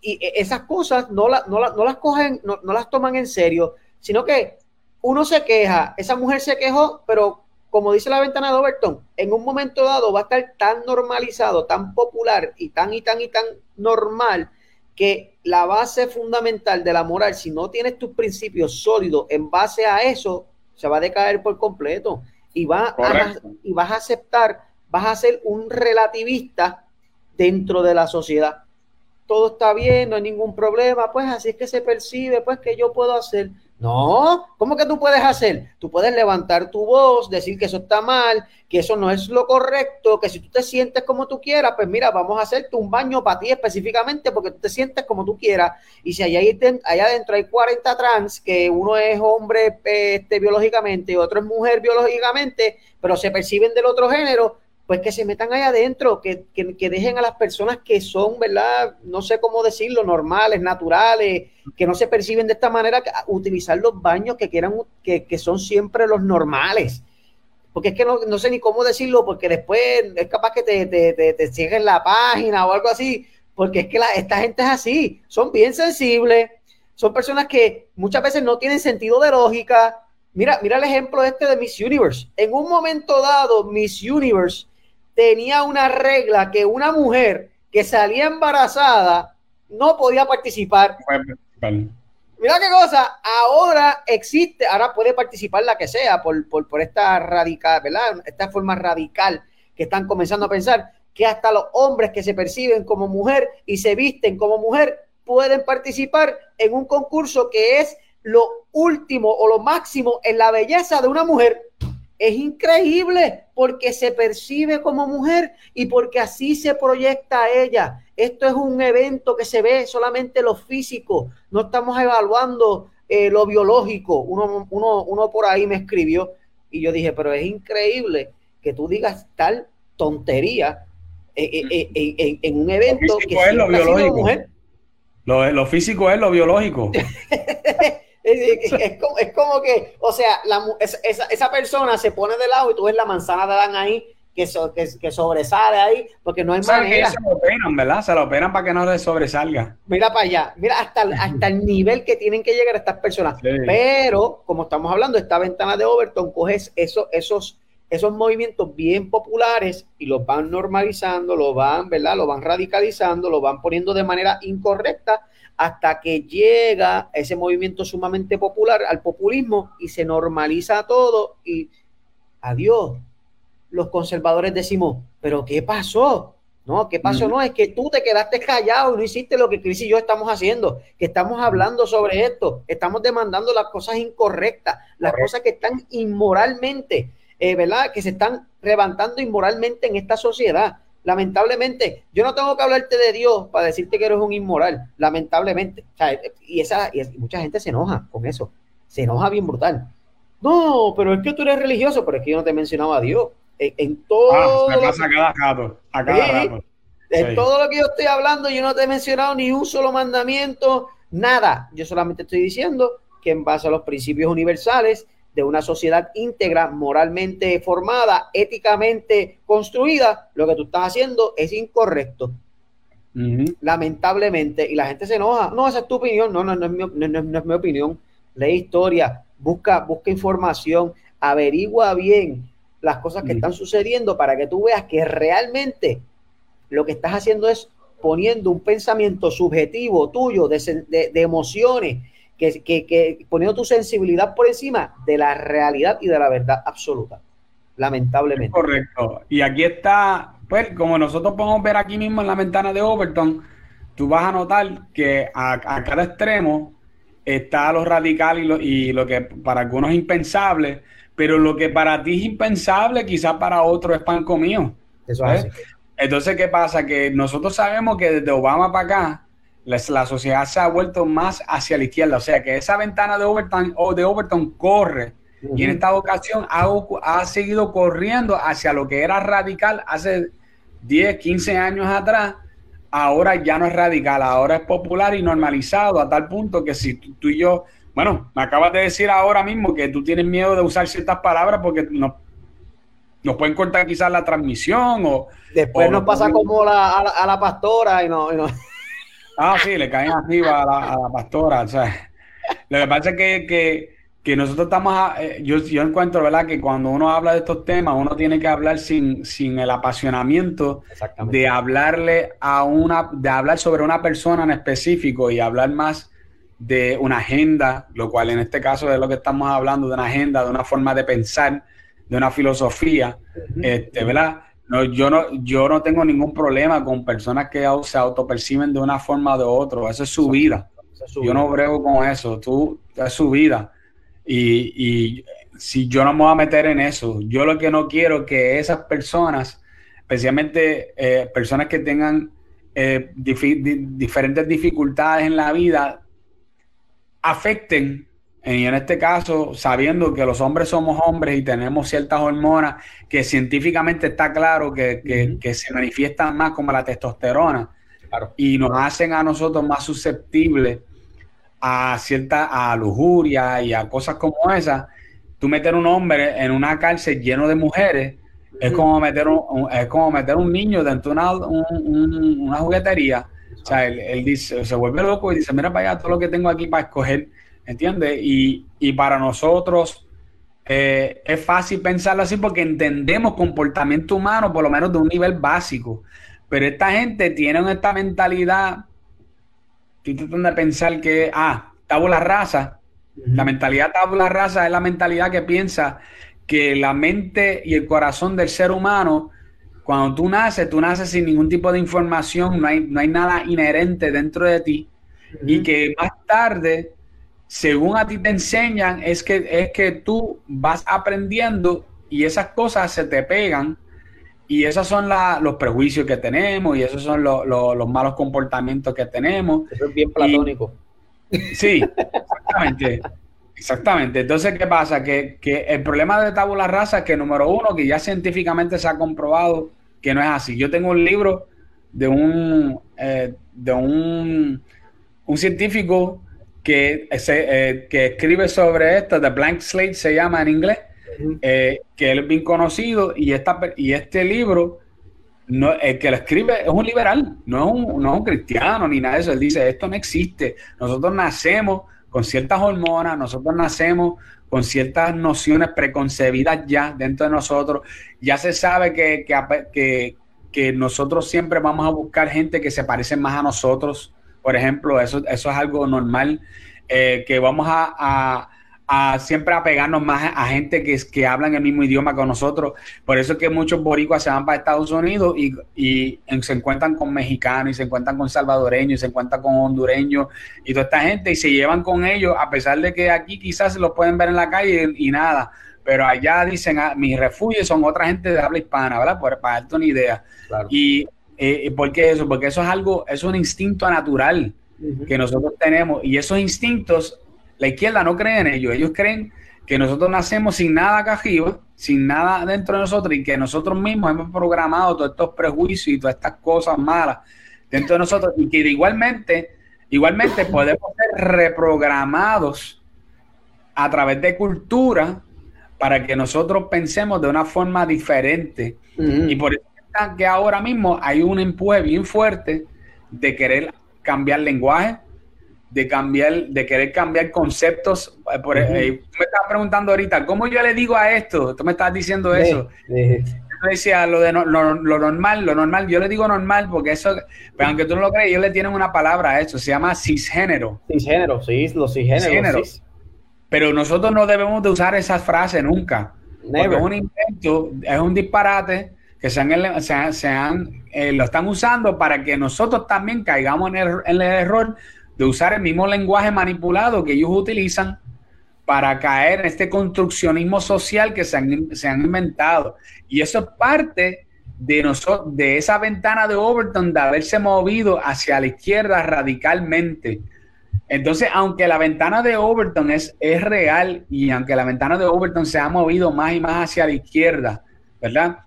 Y eh, esas cosas no, no, las cogen, no, no las toman en serio, sino que uno se queja, esa mujer se quejó, pero como dice la ventana de Overton, en un momento dado va a estar tan normalizado, tan popular y tan y tan y tan normal que la base fundamental de la moral, si no tienes tus principios sólidos en base a eso, se va a decaer por completo y, va y vas a aceptar, vas a ser un relativista dentro de la sociedad. Todo está bien, no hay ningún problema, pues así es que se percibe, pues que yo puedo hacer. No, ¿cómo que tú puedes hacer? Tú puedes levantar tu voz, decir que eso está mal, que eso no es lo correcto, que si tú te sientes como tú quieras, pues mira, vamos a hacerte un baño para ti específicamente porque tú te sientes como tú quieras. Y si allá, allá adentro hay 40 trans, que uno es hombre este, biológicamente y otro es mujer biológicamente, pero se perciben del otro género, pues que se metan ahí adentro, que, dejen a las personas que son, ¿verdad? No sé cómo decirlo, normales, naturales, que no se perciben de esta manera, utilizar los baños que quieran, que, son siempre los normales. Porque es que no, sé ni cómo decirlo, porque después es capaz que te, te, te, la página o algo así, porque es que esta gente es así, son bien sensibles, son personas que muchas veces no tienen sentido de lógica. Mira, mira el ejemplo este de Miss Universe. En un momento dado, Miss Universe tenía una regla que una mujer que salía embarazada no podía participar. Mira qué cosa, ahora existe, ahora puede participar la que sea por, esta radical, ¿verdad? Esta forma radical que están comenzando a pensar que hasta los hombres que se perciben como mujer y se visten como mujer pueden participar en un concurso que es lo último o lo máximo en la belleza de una mujer es increíble porque se percibe como mujer y porque así se proyecta a ella. Esto es un evento que se ve solamente lo físico, no estamos evaluando eh, lo biológico. Uno, uno, por ahí me escribió y yo dije, pero es increíble que tú digas tal tontería eh, eh, en un evento que es lo biológico. Lo, lo físico es lo biológico. Es, como, que, o sea, esa, persona se pone de lado y tú ves la manzana de Adán ahí que, que, sobresale ahí, porque no hay manera. Se lo operan, ¿verdad? Se lo operan para que no les sobresalga. Mira para allá, mira hasta, hasta el nivel que tienen que llegar estas personas. Pero, como estamos hablando, esta ventana de Overton coges eso, esos, esos movimientos bien populares y los van normalizando, los van, ¿verdad? Lo van radicalizando, lo van poniendo de manera incorrecta hasta que llega ese movimiento sumamente popular al populismo y se normaliza todo y adiós. Los conservadores decimos, pero ¿qué pasó? No, ¿qué pasó? No, es que tú te quedaste callado y no hiciste lo que Cris y yo estamos haciendo, que estamos hablando sobre esto, estamos demandando las cosas incorrectas, las cosas que están inmoralmente, eh, ¿verdad? Que se están levantando inmoralmente en esta sociedad. Lamentablemente, yo no tengo que hablarte de Dios para decirte que eres un inmoral, lamentablemente. y, esa, y mucha gente se enoja con eso, se enoja bien brutal. No, pero es que tú eres religioso, pero es que yo no te mencionaba a Dios. En, todo. Ah, pasa cada rato, a cada rato. En todo lo que yo estoy hablando, yo no te he mencionado ni un solo mandamiento, nada. Yo solamente estoy diciendo que en base a los principios universales de una sociedad íntegra, moralmente formada, éticamente construida, lo que tú estás haciendo es incorrecto. Lamentablemente, y la gente se enoja. No, esa es tu opinión. No, no, no es mi, no, es mi opinión. Lee historia, busca, busca información, averigua bien las cosas que están sucediendo para que tú veas que realmente lo que estás haciendo es poniendo un pensamiento subjetivo tuyo de, de emociones que, que, poniendo tu sensibilidad por encima de la realidad y de la verdad absoluta, lamentablemente. Correcto. Y aquí está, pues como nosotros podemos ver aquí mismo en la ventana de Overton, tú vas a notar que a, cada extremo está lo radical y lo, y lo que para algunos es impensable, pero lo que para ti es impensable, quizás para otro es pan comido. Eso es. Entonces, ¿qué pasa? Que nosotros sabemos que desde Obama para acá, la, sociedad se ha vuelto más hacia la izquierda. O sea que esa ventana de Overton, o de Overton corre y en esta ocasión ha, ha, seguido corriendo hacia lo que era radical hace 10, 15 años atrás. Ahora ya no es radical, ahora es popular y normalizado a tal punto que si tú, y yo, bueno, me acabas de decir ahora mismo que tú tienes miedo de usar ciertas palabras porque no, nos pueden cortar quizás la transmisión o... Después nos pasa como a, la, pastora y no... Ah, sí, le caen arriba a la, pastora. O sea, lo que pasa es que, nosotros estamos, eh, yo, yo encuentro, ¿verdad? Que cuando uno habla de estos temas, uno tiene que hablar sin, sin el apasionamiento de hablarle a una, de hablar sobre una persona en específico y hablar más de una agenda, lo cual en este caso es lo que estamos hablando, de una agenda, de una forma de pensar, de una filosofía, este, ¿verdad? No, yo no, yo no tengo ningún problema con personas que se autoperciben de una forma o de otra. Esa es su vida. yo no brego con eso. Tú, es su vida. Y, si yo no me voy a meter en eso, yo lo que no quiero que esas personas, especialmente eh, personas que tengan eh, diferentes dificultades en la vida, afecten y en este caso, sabiendo que los hombres somos hombres y tenemos ciertas hormonas que científicamente está claro que, se manifiestan más como la testosterona y nos hacen a nosotros más susceptibles a cierta a lujuria y a cosas como esas, tú meter un hombre en una cárcel lleno de mujeres es como meter un, es como meter un niño dentro de una, una juguetería. O sea, él, dice, se vuelve loco y dice, mira para allá todo lo que tengo aquí para escoger, ¿entiendes? Y, y para nosotros eh, es fácil pensarlo así porque entendemos comportamiento humano, por lo menos de un nivel básico. Pero esta gente tiene esta mentalidad estoy tratando de pensar que, ah, tabula rasa. La mentalidad tabula rasa es la mentalidad que piensa que la mente y el corazón del ser humano, cuando tú naces, tú naces sin ningún tipo de información, no hay, no hay nada inherente dentro de ti. Y que más tarde, según a ti te enseñan, es que, es que tú vas aprendiendo y esas cosas se te pegan y esos son los prejuicios que tenemos y esos son los malos comportamientos que tenemos. Eso es bien platónico. sí, exactamente. Exactamente. Entonces, ¿qué pasa? Que, el problema de tabula rasa es que, número uno, que ya científicamente se ha comprobado que no es así. Yo tengo un libro de un, eh, de un, un científico que, eh, que escribe sobre esto, The Blank Slate se llama en inglés, eh, que él es bien conocido y, esta, y este libro, no, el que lo escribe es un liberal, no es un, no es un cristiano ni nada de eso. Él dice, esto no existe. Nosotros nacemos con ciertas hormonas, nosotros nacemos con ciertas nociones preconcebidas ya dentro de nosotros. Ya se sabe que, que, que, nosotros siempre vamos a buscar gente que se parece más a nosotros. Por ejemplo, eso, eso es algo normal, eh, que vamos a a siempre apegarnos más a, gente que, que hablan el mismo idioma con nosotros. Por eso es que muchos boricuas se van para Estados Unidos y, y, se encuentran con mexicanos y se encuentran con salvadoreños y se encuentran con hondureños y toda esta gente y se llevan con ellos a pesar de que aquí quizás se los pueden ver en la calle y, nada. Pero allá dicen, ah, mis refugios son otra gente de habla hispana, ¿verdad? Por, para darte una idea. Y eh, ¿por qué eso? Porque eso es algo, es un instinto natural que nosotros tenemos y esos instintos la izquierda no cree en ello. Ellos creen que nosotros nacemos sin nada acá arriba, sin nada dentro de nosotros y que nosotros mismos hemos programado todos estos prejuicios y todas estas cosas malas dentro de nosotros y que igualmente, igualmente podemos ser reprogramados a través de cultura para que nosotros pensemos de una forma diferente. Y por eso que ahora mismo hay un empuje bien fuerte de querer cambiar lenguaje, de cambiar, de querer cambiar conceptos. Eh, por, uh me estabas preguntando ahorita, ¿cómo yo le digo a esto? Tú me estás diciendo eso. Yo decía lo de lo, normal, lo normal, yo le digo normal porque eso, pero aunque tú no lo crees, ellos le tienen una palabra a eso, se llama cisgénero. Cisgénero, sí, los cisgéneros. Pero nosotros no debemos de usar esas frases nunca. Porque es un invento, es un disparate que se han, eh, lo están usando para que nosotros también caigamos en el error de usar el mismo lenguaje manipulado que ellos utilizan para caer en este construccionismo social que se han, inventado. Y eso es parte de, nosotros, de esa ventana de Overton de haberse movido hacia la izquierda radicalmente. Entonces, aunque la ventana de Overton es, es real y aunque la ventana de Overton se ha movido más y más hacia la izquierda, ¿verdad?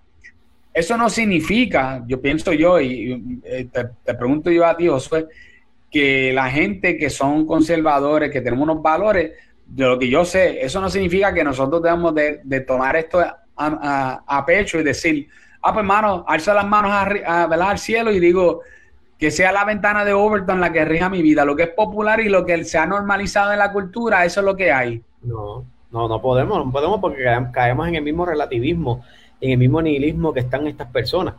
Eso no significa, yo pienso yo, y, eh, te, pregunto yo a ti, Josué, que la gente que son conservadores, que tenemos unos valores, de lo que yo sé, eso no significa que nosotros debemos de, tomar esto a, pecho y decir, ah, pues hermano, alza las manos a, al cielo y digo que sea la ventana de Overton la que rija mi vida, lo que es popular y lo que se ha normalizado en la cultura, eso es lo que hay. No, no, no podemos, no podemos porque caemos en el mismo relativismo, en el mismo nihilismo que están estas personas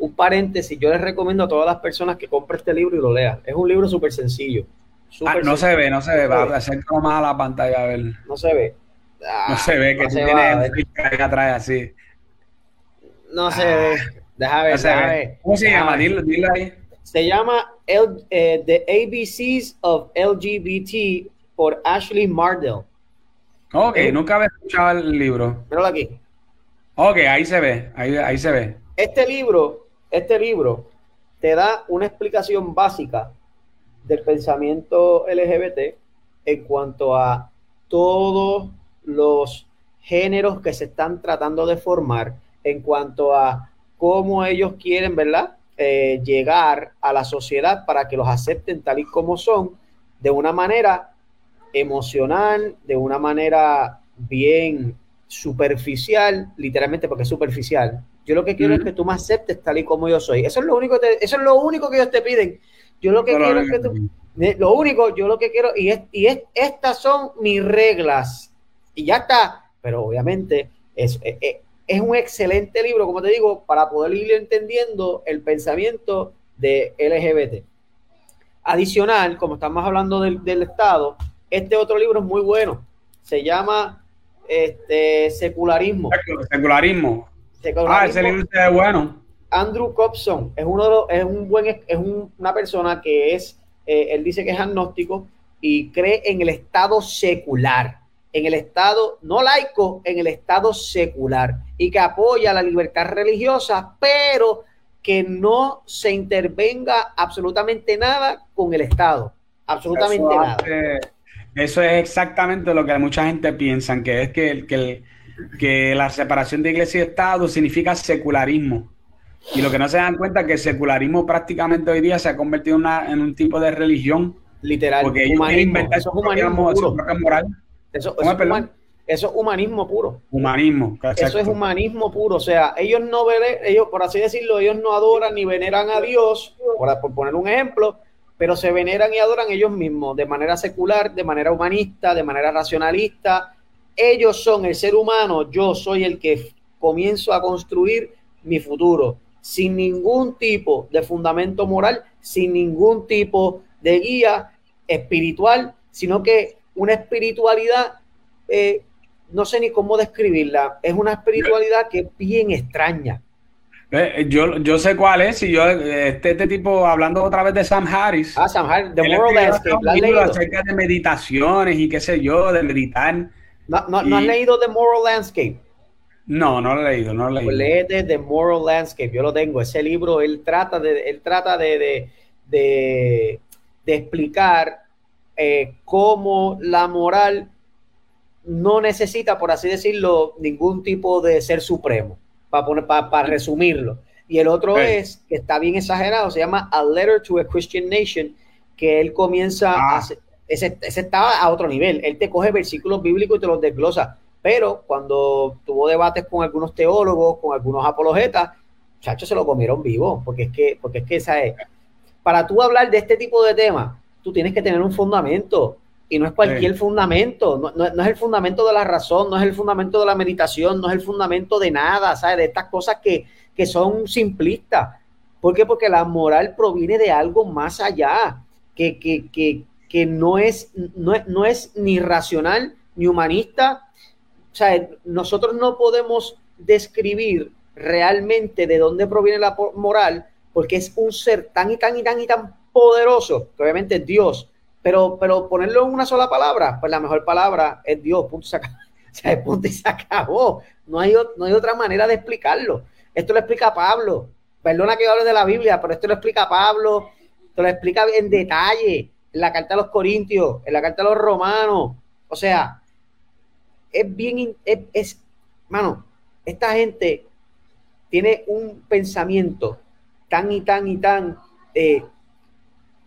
un paréntesis, yo les recomiendo a todas las personas que compren este libro y lo lean. Es un libro súper sencillo. ah, no se ve, no se ve. Va a hacer más a la pantalla a ver. No se ve. no se ve, que tú tienes un atrás así. No se ve. Deja ver, deja ver. ¿Cómo se llama? Dilo, dilo, ahí. Se llama eh, The ABCs of LGBT por Ashley Mardell. Ok, nunca había escuchado el libro. Míralo aquí. Ok, ahí se ve, ahí, ahí se ve. Este libro, este libro te da una explicación básica del pensamiento LGBT en cuanto a todos los géneros que se están tratando de formar, en cuanto a cómo ellos quieren, ¿verdad? Eh, llegar a la sociedad para que los acepten tal y como son, de una manera emocional, de una manera bien superficial, literalmente porque es superficial. Yo lo que quiero es que tú me aceptes tal y como yo soy. Eso es lo único, eso es lo único que ellos te piden. Yo lo que quiero es que tú, lo único, yo lo que quiero, y, es, y es, estas son mis reglas. Y ya está. Pero obviamente es, es, es un excelente libro, como te digo, para poder ir entendiendo el pensamiento de LGBT. Adicional, como estamos hablando del, del Estado, este otro libro es muy bueno. Se llama este, Secularismo. Secularismo. Ah, ese libro es bueno. Andrew Cobson es uno es un buen, es una persona que es, eh, él dice que es agnóstico y cree en el estado secular, en el estado no laico, en el estado secular y que apoya la libertad religiosa, pero que no se intervenga absolutamente nada con el Estado, absolutamente nada. Eso es exactamente lo que mucha gente piensa, que es que, que, que la separación de iglesia y Estado significa secularismo. Y lo que no se dan cuenta es que el secularismo prácticamente hoy día se ha convertido en, un tipo de religión. Literal. Porque ellos eso es humanismo puro. Moral. Eso, eso, es humanismo puro. Humanismo. Eso es humanismo puro. O sea, ellos no ven, ellos, por así decirlo, ellos no adoran ni veneran a Dios, por poner un ejemplo, pero se veneran y adoran ellos mismos de manera secular, de manera humanista, de manera racionalista. Ellos son el ser humano, yo soy el que comienzo a construir mi futuro, sin ningún tipo de fundamento moral, sin ningún tipo de guía espiritual, sino que una espiritualidad, eh, no sé ni cómo describirla, es una espiritualidad que es bien extraña yo, yo sé cuál es, y yo, este, este, tipo, hablando otra vez de Sam Harris. Ah, Sam Harris, The Moral Landscape. acerca de meditaciones y qué sé yo, de meditar. ¿No, no, ¿no has leído The Moral Landscape? No, no lo he leído, no lo he leído. Pues The Moral Landscape, yo lo tengo. Ese libro, él trata de, él trata de, de, de, de explicar eh, cómo la moral no necesita, por así decirlo, ningún tipo de ser supremo para poner, para, resumirlo. Y el otro es, que está bien exagerado, se llama A Letter to a Christian Nation, que él comienza a... Ah. Ese, ese estaba a otro nivel. Él te coge versículos bíblicos y te los desglosa. Pero cuando tuvo debates con algunos teólogos, con algunos apologetas, muchachos se lo comieron vivo, porque es que, porque es que esa es. Para tú hablar de este tipo de temas, tú tienes que tener un fundamento. Y no es cualquier fundamento, no, no, es el fundamento de la razón, no es el fundamento de la meditación, no es el fundamento de nada, ¿sabes? De estas cosas que, que son simplistas. ¿Por qué? Porque la moral proviene de algo más allá, que, que, que, que no, es, no, no es ni racional ni humanista. O sea, nosotros no podemos describir realmente de dónde proviene la moral, porque es un ser tan y tan y tan y tan poderoso, que obviamente es Dios, pero, pero ponerlo en una sola palabra, pues la mejor palabra es Dios, punto, se acabó. punto y se acabó. No hay, no hay otra manera de explicarlo. Esto lo explica Pablo. Perdona que hable de la Biblia, pero esto lo explica Pablo, te lo explica en detalle en la carta a los Corintios, en la carta a los Romanos. O sea, es bien, es, es mano, esta gente tiene un pensamiento tan y tan y tan eh,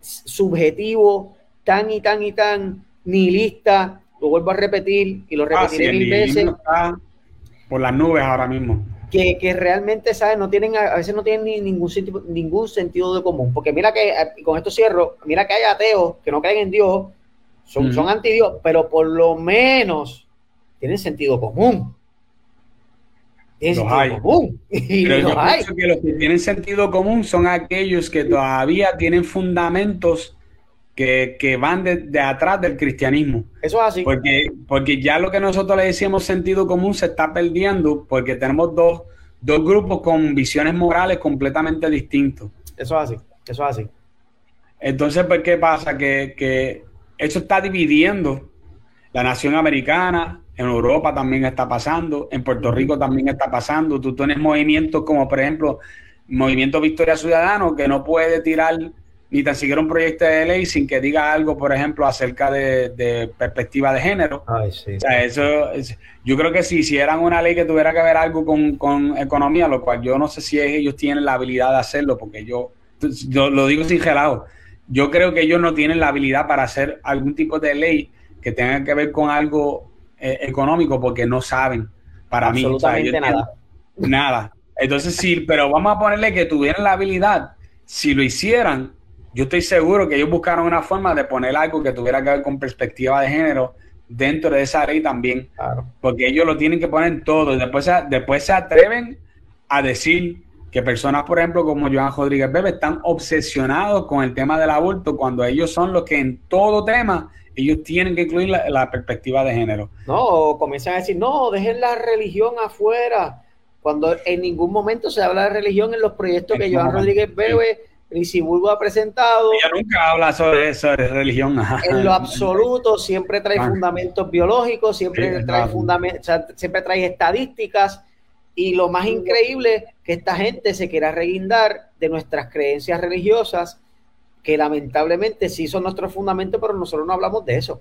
subjetivo, tan y tan y tan nihilista, lo vuelvo a repetir y lo ah, repetiré mil veces. Por las nubes ahora mismo. Que, que, realmente, ¿sabes? No tienen, a veces no tienen ni, ningún, sentido, ningún sentido de común. Porque mira que, eh, con esto cierro, mira que hay ateos que no creen en Dios, son, son anti Dios, pero por lo menos tienen sentido común. Tienen sentido común. Y pero yo hay. que los que tienen sentido común son aquellos que todavía tienen fundamentos que, van de, atrás del cristianismo. Eso es así. Porque, porque ya lo que nosotros le decíamos sentido común se está perdiendo porque tenemos dos, grupos con visiones morales completamente distintos. Eso es así, eso es así. Entonces, pues, ¿qué pasa? Que, que eso está dividiendo la nación americana, en Europa también está pasando, en Puerto Rico también está pasando. Tú tienes movimientos como, por ejemplo, Movimiento Victoria Ciudadano, que no puede tirar ni tan siquiera un proyecto de ley sin que diga algo, por ejemplo, acerca de, perspectiva de género. o sea, eso, yo creo que si hicieran una ley que tuviera que ver algo con, economía, lo cual yo no sé si ellos tienen la habilidad de hacerlo, porque yo, yo lo digo sin gelado, yo creo que ellos no tienen la habilidad para hacer algún tipo de ley que tenga que ver con algo eh, económico, porque no saben, para mí. Absolutamente nada. Nada. Entonces sí, pero vamos a ponerle que tuvieran la habilidad, si lo hicieran, yo estoy seguro que ellos buscaron una forma de poner algo que tuviera que ver con perspectiva de género dentro de esa ley también. Porque ellos lo tienen que poner todo. Y después, se, después se atreven a decir que personas, por ejemplo, como Joan Rodríguez Bebe, están obsesionados con el tema del aborto cuando ellos son los que en todo tema ellos tienen que incluir la, perspectiva de género. No, comienzan a decir, no, dejen la religión afuera, cuando en ningún momento se habla de religión en los proyectos que Joan Rodríguez Bebe Bulbo ha presentado. Ella nunca habla sobre eso, de religión. En lo absoluto, siempre trae ah. fundamentos biológicos, siempre trae siempre trae estadísticas. Y lo más increíble que esta gente se quiera reguindar de nuestras creencias religiosas, que lamentablemente sí son nuestros fundamentos, pero nosotros no hablamos de eso.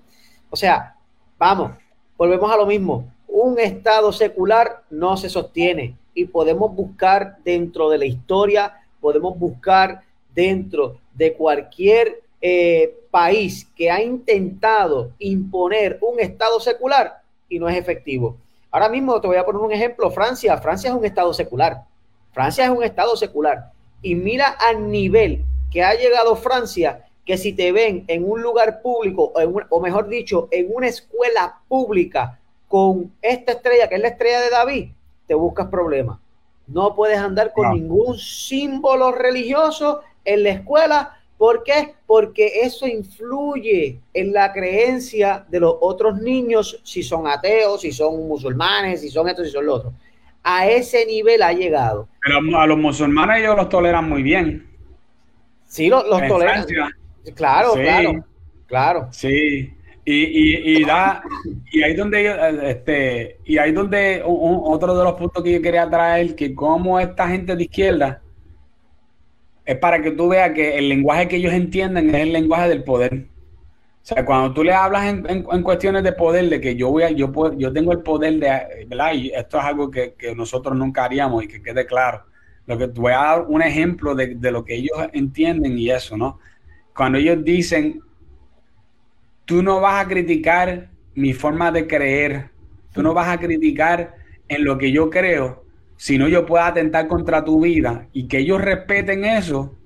O sea, vamos, volvemos a lo mismo. Un Estado secular no se sostiene y podemos buscar dentro de la historia, podemos buscar dentro de cualquier eh, país que ha intentado imponer un Estado secular y no es efectivo. Ahora mismo te voy a poner un ejemplo, Francia. Francia es un Estado secular. Francia es un Estado secular. Y mira al nivel que ha llegado Francia, que si te ven en un lugar público, o, mejor dicho, en una escuela pública con esta estrella, que es la estrella de David, te buscas problemas. No puedes andar con ningún símbolo religioso en la escuela. ¿Por qué? Porque eso influye en la creencia de los otros niños, si son ateos, si son musulmanes, si son estos, si son los otros. A ese nivel ha llegado. Pero a los musulmanes ellos los toleran muy bien. Sí, los, toleran. Claro, claro, claro. Sí. Y, y, da, y ahí donde este, y ahí donde otro de los puntos que yo quería traer, que como esta gente de izquierda es para que tú veas que el lenguaje que ellos entienden es el lenguaje del poder. O sea, cuando tú le hablas en, cuestiones de poder, de que yo voy a, yo puedo, yo tengo el poder de, ¿verdad? Y esto es algo que, nosotros nunca haríamos y que quede claro. Lo que voy a dar un ejemplo de, de lo que ellos entienden y eso, ¿no? Cuando ellos dicen, tú no vas a criticar mi forma de creer, tú no vas a criticar en lo que yo creo, si no yo pueda atentar contra tu vida y que ellos respeten eso,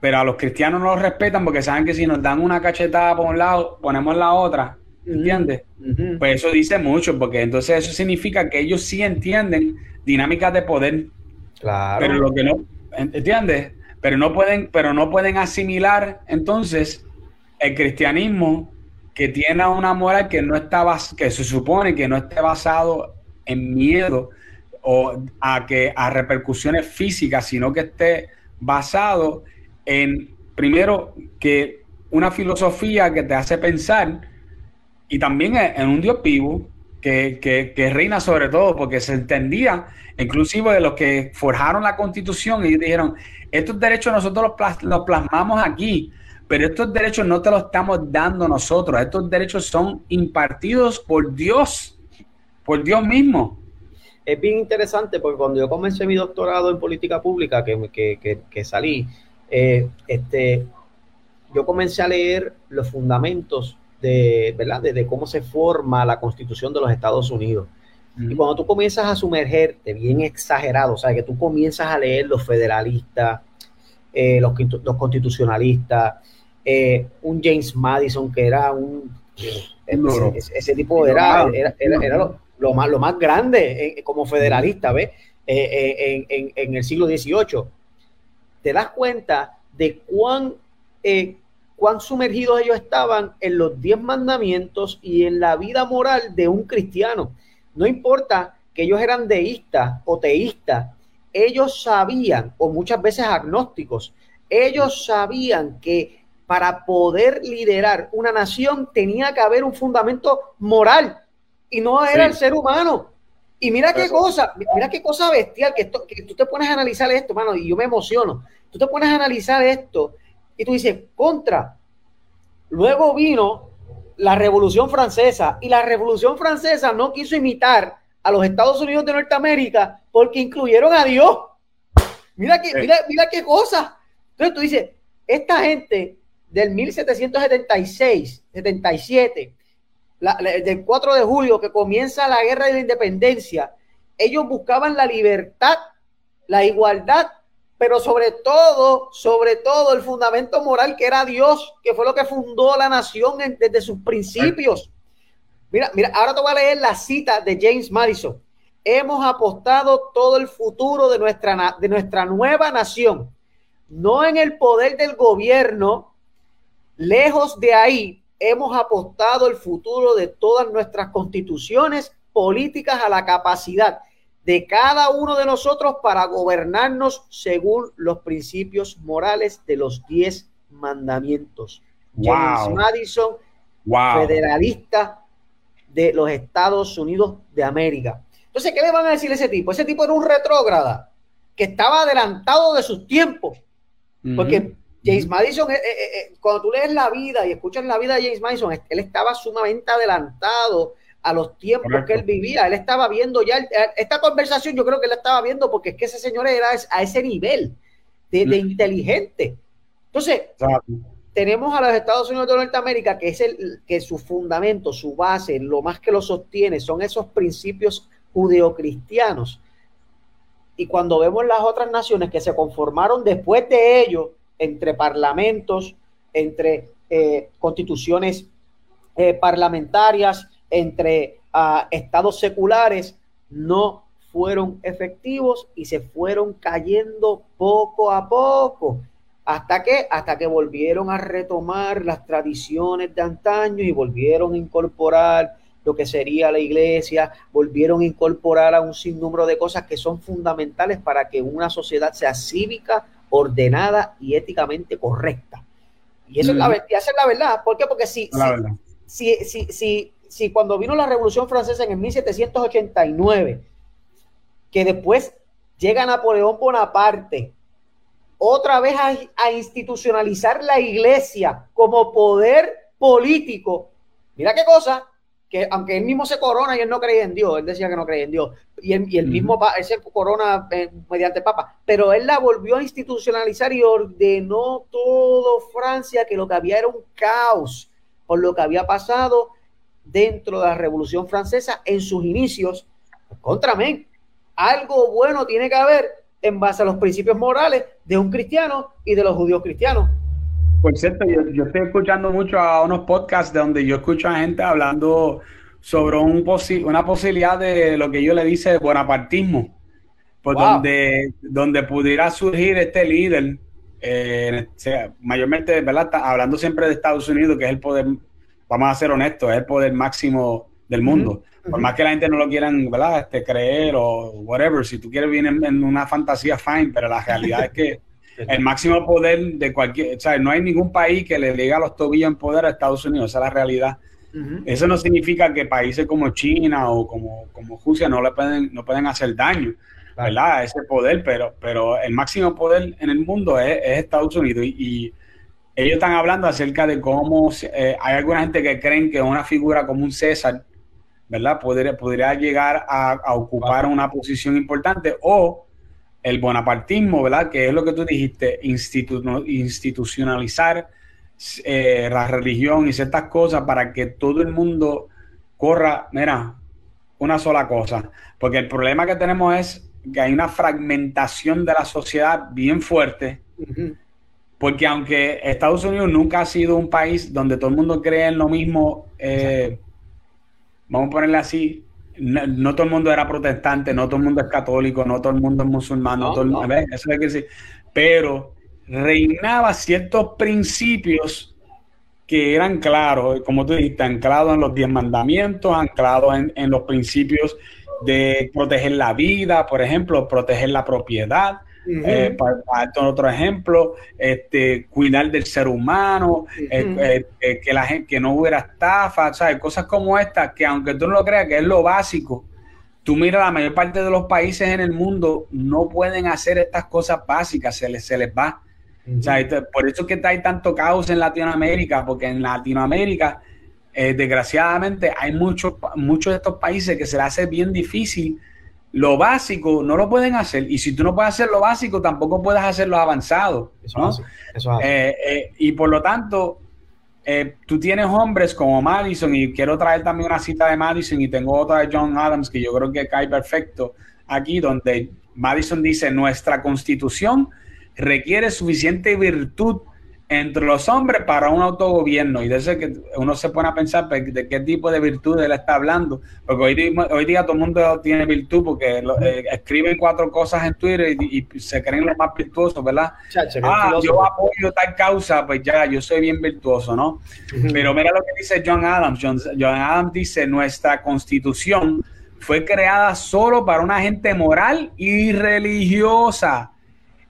pero a los cristianos no lo respetan porque saben que si nos dan una cachetada por un lado, ponemos la otra, ¿entiendes? Pues eso dice mucho, porque entonces eso significa que ellos sí entienden dinámicas de poder. Claro. Pero lo que no, ¿entiendes? Pero no pueden, pero no pueden asimilar entonces el cristianismo que tiene una moral que no está que se supone que no esté basado en miedo o a, que, a repercusiones físicas, sino que esté basado en, primero, que una filosofía que te hace pensar y también en un Dios vivo que, que, reina sobre todo, porque se entendía, inclusive de los que forjaron la constitución y dijeron, estos derechos nosotros los, los plasmamos aquí, pero estos derechos no te los estamos dando nosotros, estos derechos son impartidos por Dios, por Dios mismo es bien interesante porque cuando yo comencé mi doctorado en política pública, que, salí, eh, este, yo comencé a leer los fundamentos de, ¿verdad? De, cómo se forma la constitución de los Estados Unidos. Y cuando tú comienzas a sumergerte bien exagerado, o sea, que tú comienzas a leer los federalistas, eh, los, los, constitucionalistas, eh, un James Madison que era un... Ese, tipo era, era, era, lo más, lo más grande eh, como federalista, ¿ves? Eh, eh, en, el siglo XVIII. Te das cuenta de cuán, cuán sumergidos ellos estaban en los diez mandamientos y en la vida moral de un cristiano. No importa que ellos eran deístas o teístas, ellos sabían, o muchas veces agnósticos, ellos sabían que para poder liderar una nación tenía que haber un fundamento moral y no era el ser humano. Y mira qué cosa, mira qué cosa bestial, que, esto, que tú te pones a analizar esto, mano, y yo me emociono. Tú te pones a analizar esto y tú dices, contra. Luego vino la Revolución Francesa y la Revolución Francesa no quiso imitar a los Estados Unidos de Norteamérica porque incluyeron a Dios. Mira, qué, mira, mira qué cosa. Entonces tú dices, esta gente del 1776, 77, del 4 de julio que comienza la guerra de la independencia, ellos buscaban la libertad, la igualdad, pero sobre todo, sobre todo el fundamento moral que era Dios, que fue lo que fundó la nación desde sus principios. Mira, mira, ahora te voy a leer la cita de James Madison. Hemos apostado todo el futuro de nuestra, de nuestra nueva nación, no en el poder del gobierno, lejos de ahí, hemos apostado el futuro de todas nuestras constituciones políticas a la capacidad de cada uno de nosotros para gobernarnos según los principios morales de los diez mandamientos. James Madison, federalista de los Estados Unidos de América. Entonces, ¿qué le van a decir a ese tipo? Ese tipo era un retrógrada que estaba adelantado de sus tiempos. Porque James Madison, eh, eh, eh, cuando tú lees la vida y escuchas la vida de James Madison, él estaba sumamente adelantado a los tiempos que él vivía. Él estaba viendo ya, esta conversación yo creo que él estaba viendo porque es que ese señor era a ese nivel de, inteligente. Entonces, tenemos a los Estados Unidos de Norteamérica, que es el que su fundamento, su base, lo más que lo sostiene, son esos principios judeocristianos. Y cuando vemos las otras naciones que se conformaron después de ello, entre parlamentos, entre eh, constituciones eh, parlamentarias, entre ah, estados seculares, no fueron efectivos y se fueron cayendo poco a poco. ¿Hasta que Hasta que volvieron a retomar las tradiciones de antaño y volvieron a incorporar lo que sería la iglesia, volvieron a incorporar a un sinnúmero de cosas que son fundamentales para que una sociedad sea cívica, ordenada y éticamente correcta. Y eso, es, la, la verdad. ¿Por qué? Porque si, si, si, si, si, cuando vino la Revolución Francesa en el 1789, que después llega Napoleón Bonaparte, otra vez a, a institucionalizar la iglesia como poder político, mira qué cosa, que aunque él mismo se corona y él no creía en Dios, él decía que no creía en Dios, y, el, y el mismo ese corona eh, mediante Papa, pero él la volvió a institucionalizar y ordenó todo Francia que lo que había era un caos por lo que había pasado dentro de la Revolución Francesa en sus inicios. Contra mí, algo bueno tiene que haber en base a los principios morales de un cristiano y de los judíos cristianos. Por cierto, yo, estoy escuchando mucho a unos podcasts donde yo escucho a gente hablando sobre un una posibilidad de lo que yo le dice bonapartismo, por donde, donde pudiera surgir este líder, eh, mayormente, ¿verdad? hablando siempre de Estados Unidos, que es el poder, vamos a ser honestos, es el poder máximo del mundo. Por más que la gente no lo quieran, ¿verdad? Este, creer o whatever, si tú quieres vivir en una fantasía, fine, pero la realidad es que el máximo poder de cualquier, o sea, no hay ningún país que le diga los tobillos en poder a Estados Unidos, esa es la realidad. Eso no significa que países como China o como, como Rusia no le pueden, no pueden hacer daño, ¿verdad? A ese poder, pero, pero el máximo poder en el mundo es, Estados Unidos y, ellos están hablando acerca de cómo eh, hay alguna gente que creen que una figura como un César, ¿verdad? Podría, podría llegar a, a ocupar una posición importante o el bonapartismo, ¿verdad? Que es lo que tú dijiste, institucionalizar eh, la religión y ciertas cosas para que todo el mundo corra, mira, una sola cosa. Porque el problema que tenemos es que hay una fragmentación de la sociedad bien fuerte. Porque aunque Estados Unidos nunca ha sido un país donde todo el mundo cree en lo mismo, eh, vamos a ponerle así, no, todo el mundo era protestante, no todo el mundo es católico, no todo el mundo es musulmán, no, todo el mundo, eso hay que decir, pero reinaba ciertos principios que eran claros, como tú dijiste, anclados en los diez mandamientos, anclados en, los principios de proteger la vida, por ejemplo, proteger la propiedad, eh, para, otro ejemplo, este, cuidar del ser humano, eh, que la gente, que no hubiera estafa, ¿sabes? Cosas como estas, que aunque tú no lo creas que es lo básico, tú mira la mayor parte de los países en el mundo no pueden hacer estas cosas básicas, se les, se les va. por eso es que hay tanto caos en Latinoamérica, porque en Latinoamérica eh, desgraciadamente hay muchos, muchos de estos países que se les hace bien difícil. Lo básico no lo pueden hacer y si tú no puedes hacer lo básico tampoco puedes hacer lo avanzado. Eh, eh, y por lo tanto, tú tienes hombres como Madison y quiero traer también una cita de Madison y tengo otra de John Adams que yo creo que cae perfecto aquí donde Madison dice nuestra constitución requiere suficiente virtud entre los hombres para un autogobierno. Y de eso que uno se pone a pensar pues, de qué tipo de virtud él está hablando. Porque hoy, hoy día todo el mundo tiene virtud porque eh, escriben cuatro cosas en Twitter y, se creen los más virtuosos, ¿verdad? ah, yo apoyo tal causa, pues ya, yo soy bien virtuoso, ¿no? Pero mira lo que dice John Adams. John, John Adams dice, nuestra constitución fue creada solo para una gente moral y religiosa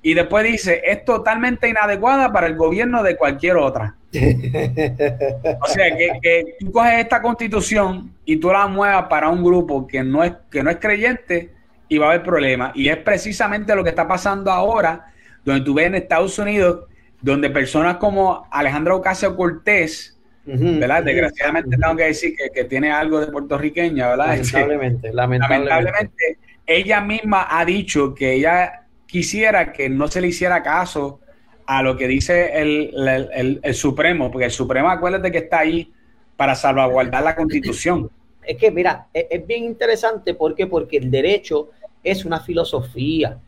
y después dice, es totalmente inadecuada para el gobierno de cualquier otra. o sea, que, tú coges esta constitución y tú la muevas para un grupo que no, es, que no es creyente y va a haber problemas. Y es precisamente lo que está pasando ahora, donde tú ves en Estados Unidos, donde personas como Alejandro Ocasio Cortés, ¿verdad? Desgraciadamente tengo que decir que, tiene algo de puertorriqueña, ¿verdad? lamentablemente, lamentablemente. Ella misma ha dicho que ella quisiera que no se le hiciera caso a lo que dice el, Supremo, porque el Supremo, acuérdate que está ahí para salvaguardar la Constitución. Es que, mira, es, bien interesante porque porque el derecho es una filosofía.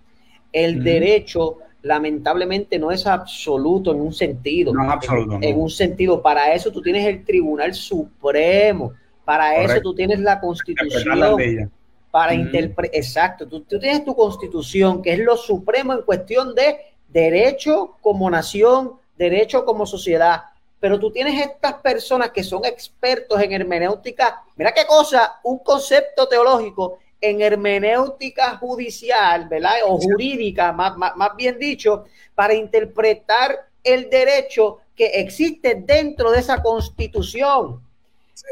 El derecho, lamentablemente, no es absoluto en un sentido. No es absoluto. En, un sentido, para eso tú tienes el Tribunal Supremo, para eso tú tienes la Constitución para interpretar. Exacto, tú, tienes tu constitución, que es lo supremo en cuestión de derecho como nación, derecho como sociedad. Pero tú tienes estas personas que son expertos en hermenéutica. Mira qué cosa, un concepto teológico en hermenéutica judicial, ¿verdad? O jurídica, más, más bien dicho, para interpretar el derecho que existe dentro de esa constitución.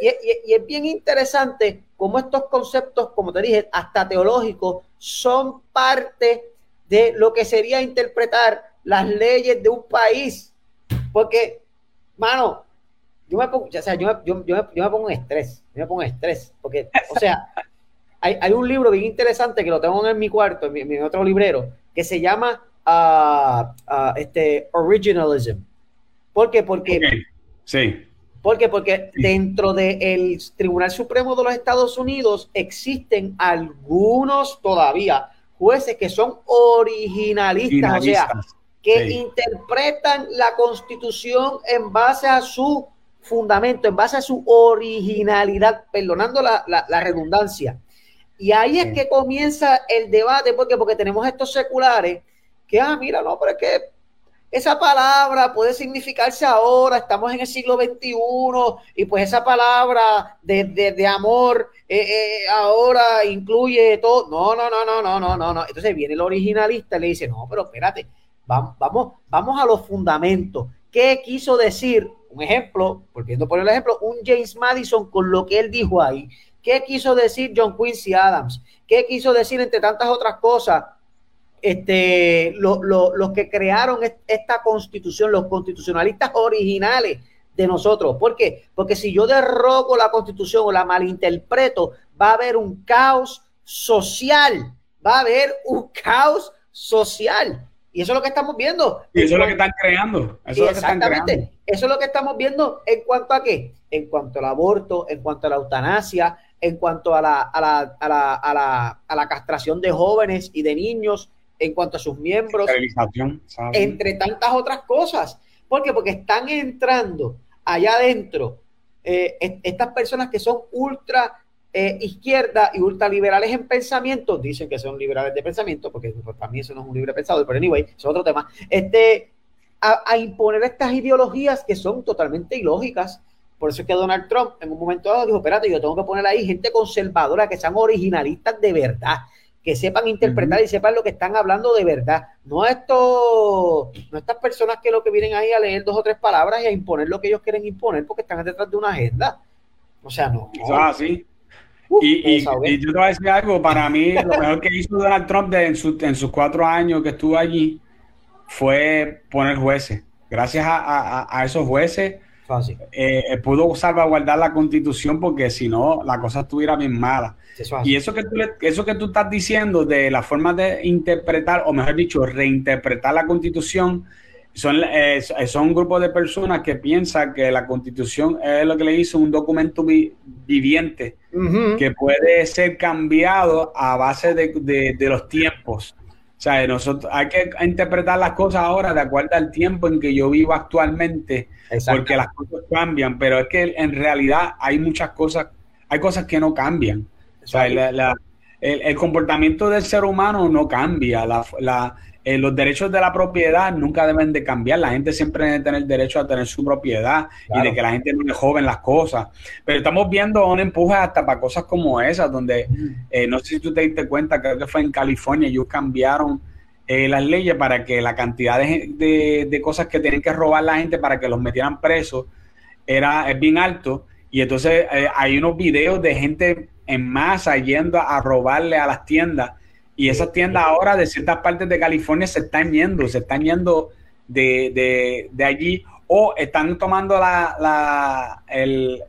Y, es bien interesante cómo estos conceptos, como te dije, hasta teológicos, son parte de lo que sería interpretar las leyes de un país. Porque, mano, yo me pongo, o sea, yo, me pongo en estrés, yo me pongo en estrés, porque, o sea, hay, un libro bien interesante que lo tengo en mi cuarto, en mi, otro librero, que se llama uh, este, Originalism. ¿Por qué? Porque sí. ¿Por qué? Porque dentro del Tribunal Supremo de los Estados Unidos existen algunos todavía jueces que son originalistas, o sea, que interpretan la constitución en base a su fundamento, en base a su originalidad, perdonando la, redundancia. Y ahí es que comienza el debate, porque porque tenemos estos seculares que, ah, mira, no, pero es que esa palabra puede significarse ahora, estamos en el siglo XXI, y pues esa palabra de, amor eh, eh, ahora incluye todo. No, no, no, no, no, no, no, no. Entonces viene el originalista y le dice, no, pero espérate, vamos, vamos, vamos a los fundamentos. ¿Qué quiso decir? Un ejemplo, volviendo por el ejemplo, un James Madison con lo que él dijo ahí. ¿Qué quiso decir John Quincy Adams? ¿Qué quiso decir entre tantas otras cosas? Este, los que crearon esta constitución, los constitucionalistas originales de nosotros. ¿Por qué? Porque si yo derroco la constitución o la malinterpreto, va a haber un caos social, va a haber un caos social. Y eso es lo que estamos viendo. Y eso es lo que están creando. Eso es exactamente. Eso es lo que estamos viendo en cuanto a qué? En cuanto al aborto, en cuanto a la eutanasia, en cuanto a la, a la, a la, a la, a la castración de jóvenes y de niños, en cuanto a sus miembros, entre tantas otras cosas. ¿Por qué? Porque están entrando allá adentro eh, estas personas que son ultra eh, izquierda y ultraliberales en pensamiento, dicen que son liberales de pensamiento, porque para mí eso no es un libre pensador, pero anyway, es otro tema, este, a, a, imponer estas ideologías que son totalmente ilógicas. Por eso es que Donald Trump en un momento dado dijo, espérate, yo tengo que poner ahí gente conservadora que sean originalistas de verdad, que sepan interpretar y sepan lo que están hablando de verdad. No esto, no estas personas que lo que vienen ahí a leer dos o tres palabras y a imponer lo que ellos quieren imponer porque están detrás de una agenda. O sea, no. Eso es así. y, y, yo te voy a decir algo, para mí lo mejor que hizo Donald Trump en, sus cuatro años que estuvo allí fue poner jueces. Gracias a esos jueces, eh, pudo salvaguardar la constitución porque si no, la cosa estuviera bien mala. y eso que, tú, eso que tú estás diciendo de la forma de interpretar, o mejor dicho, reinterpretar la constitución, son, eh, son un grupo de personas que piensan que la constitución es lo que le hizo un documento viviente que puede ser cambiado a base de, de los tiempos. O sea, nosotros hay que interpretar las cosas ahora de acuerdo al tiempo en que yo vivo actualmente, porque las cosas cambian, pero es que en realidad hay muchas cosas, hay cosas que no cambian. O sea, el, comportamiento del ser humano no cambia, la, eh, los derechos de la propiedad nunca deben de cambiar. La gente siempre debe tener derecho a tener su propiedad y de que la gente no le joven las cosas. Pero estamos viendo un empuje hasta para cosas como esas, donde mm. eh, no sé si tú te diste cuenta, creo que fue en California, ellos cambiaron eh, las leyes para que la cantidad de, de, cosas que tienen que robar la gente para que los metieran presos era es bien alto. Y entonces hay unos videos de gente en masa yendo a robarle a las tiendas y esas tiendas ahora de ciertas partes de California se están yendo, se están yendo de, allí o están tomando la, el,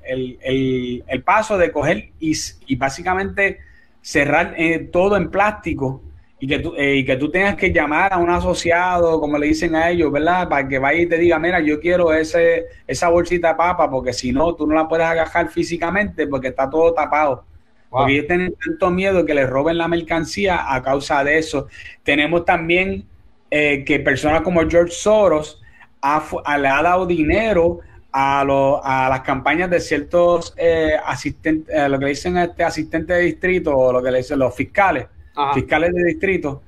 paso de coger y, básicamente cerrar eh, todo en plástico y que, tú, eh, y que tú tengas que llamar a un asociado, como le dicen a ellos, ¿verdad? Para que vaya y te diga, mira, yo quiero ese, esa bolsita de papa, porque si no, tú no la puedes agarrar físicamente porque está todo tapado. Porque ellos tienen tanto miedo que les roben la mercancía a causa de eso. Tenemos también eh, que personas como George Soros ha, le ha dado dinero a, a las campañas de ciertos eh, asistentes, eh, lo que le dicen este asistente de distrito o lo que le dicen los fiscales, fiscales de distrito,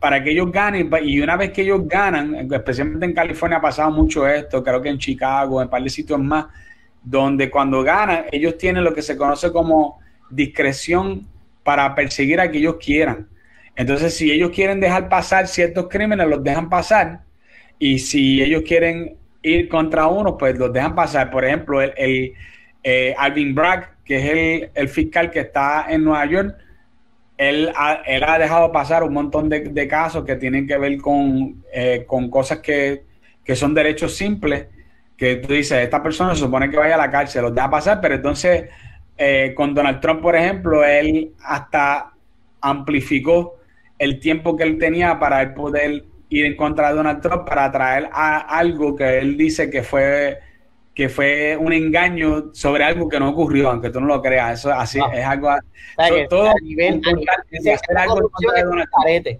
para que ellos ganen. Y una vez que ellos ganan, especialmente en California ha pasado mucho esto, creo que en Chicago, en un par de sitios más, donde cuando ganan, ellos tienen lo que se conoce como discreción para perseguir a que ellos quieran. Entonces, si ellos quieren dejar pasar ciertos crímenes, los dejan pasar. Y si ellos quieren ir contra uno, pues los dejan pasar. Por ejemplo, el, eh, Alvin Bragg, que es el, fiscal que está en Nueva York, él ha, dejado pasar un montón de, casos que tienen que ver con, eh, con cosas que, que, son derechos simples, que tú dices, esta persona se supone que vaya a la cárcel, los deja pasar, pero entonces eh, con Donald Trump, por ejemplo, él hasta amplificó el tiempo que él tenía para poder ir en contra de Donald Trump para traer a algo que él dice que fue que fue un engaño sobre algo que no ocurrió, aunque tú no lo creas. Eso así ah. es algo. todo a nivel,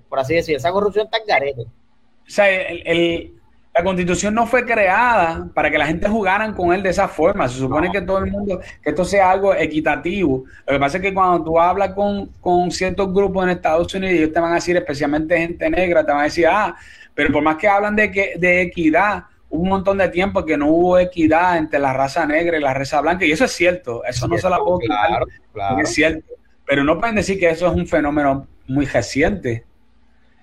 por así decirlo. Esa corrupción está en garete. O sea, el la constitución no fue creada para que la gente jugaran con él de esa forma. Se supone que todo el mundo, que esto sea algo equitativo. Lo que pasa es que cuando tú hablas con, con ciertos grupos en Estados Unidos, ellos te van a decir, especialmente gente negra, te van a decir, ah, pero por más que hablan de, que, de equidad, hubo un montón de tiempo que no hubo equidad entre la raza negra y la raza blanca. Y eso es cierto, eso no se la puedo claro, claro. es cierto. Pero no pueden decir que eso es un fenómeno muy reciente.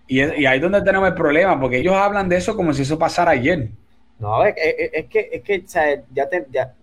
Y, ahí es donde tenemos el problema, porque ellos hablan de eso como si eso pasara ayer. No, es, que, es que ya,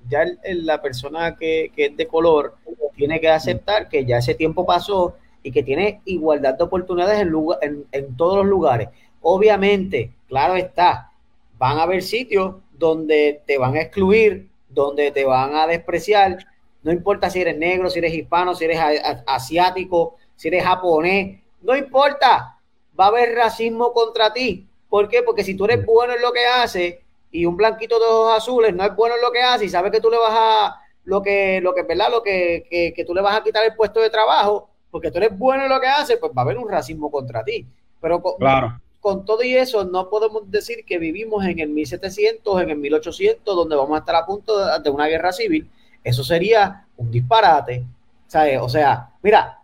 ya, la persona que, es de color tiene que aceptar que ya ese tiempo pasó y que tiene igualdad de oportunidades en, en, todos los lugares. Obviamente, claro está, van a haber sitios donde te van a excluir, donde te van a despreciar, no importa si eres negro, si eres hispano, si eres asiático, si eres japonés, no importa, va a haber racismo contra ti. ¿Por qué? Porque si tú eres bueno en lo que haces y un blanquito de ojos azules no es bueno en lo que hace y sabes que tú le vas a lo que lo que verdad lo que, que, tú le vas a quitar el puesto de trabajo porque tú eres bueno en lo que haces pues va a haber un racismo contra ti pero con, claro. con todo y eso no podemos decir que vivimos en el 1700 en el 1800 donde vamos a estar a punto de, una guerra civil eso sería un disparate ¿sabes? o sea mira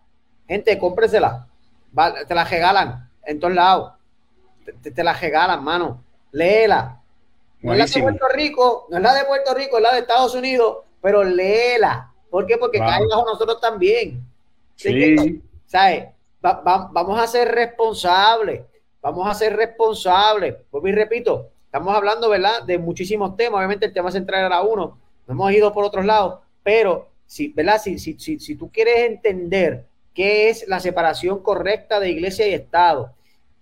gente cómpresela te la regalan en todos lados. Te, la regalan, mano. Léela. No es la de Puerto Rico, no es la de Puerto Rico, es la de Estados Unidos, pero léela. ¿Por qué? Porque cae bajo nosotros también. Sí. ¿Sabes? vamos a ser responsables, vamos a ser responsables. Pues y repito, estamos hablando, ¿verdad?, de muchísimos temas. Obviamente el tema central era uno, no hemos ido por otros lados, pero si, ¿verdad? Si, si, si, si tú quieres entender qué es la separación correcta de iglesia y Estado,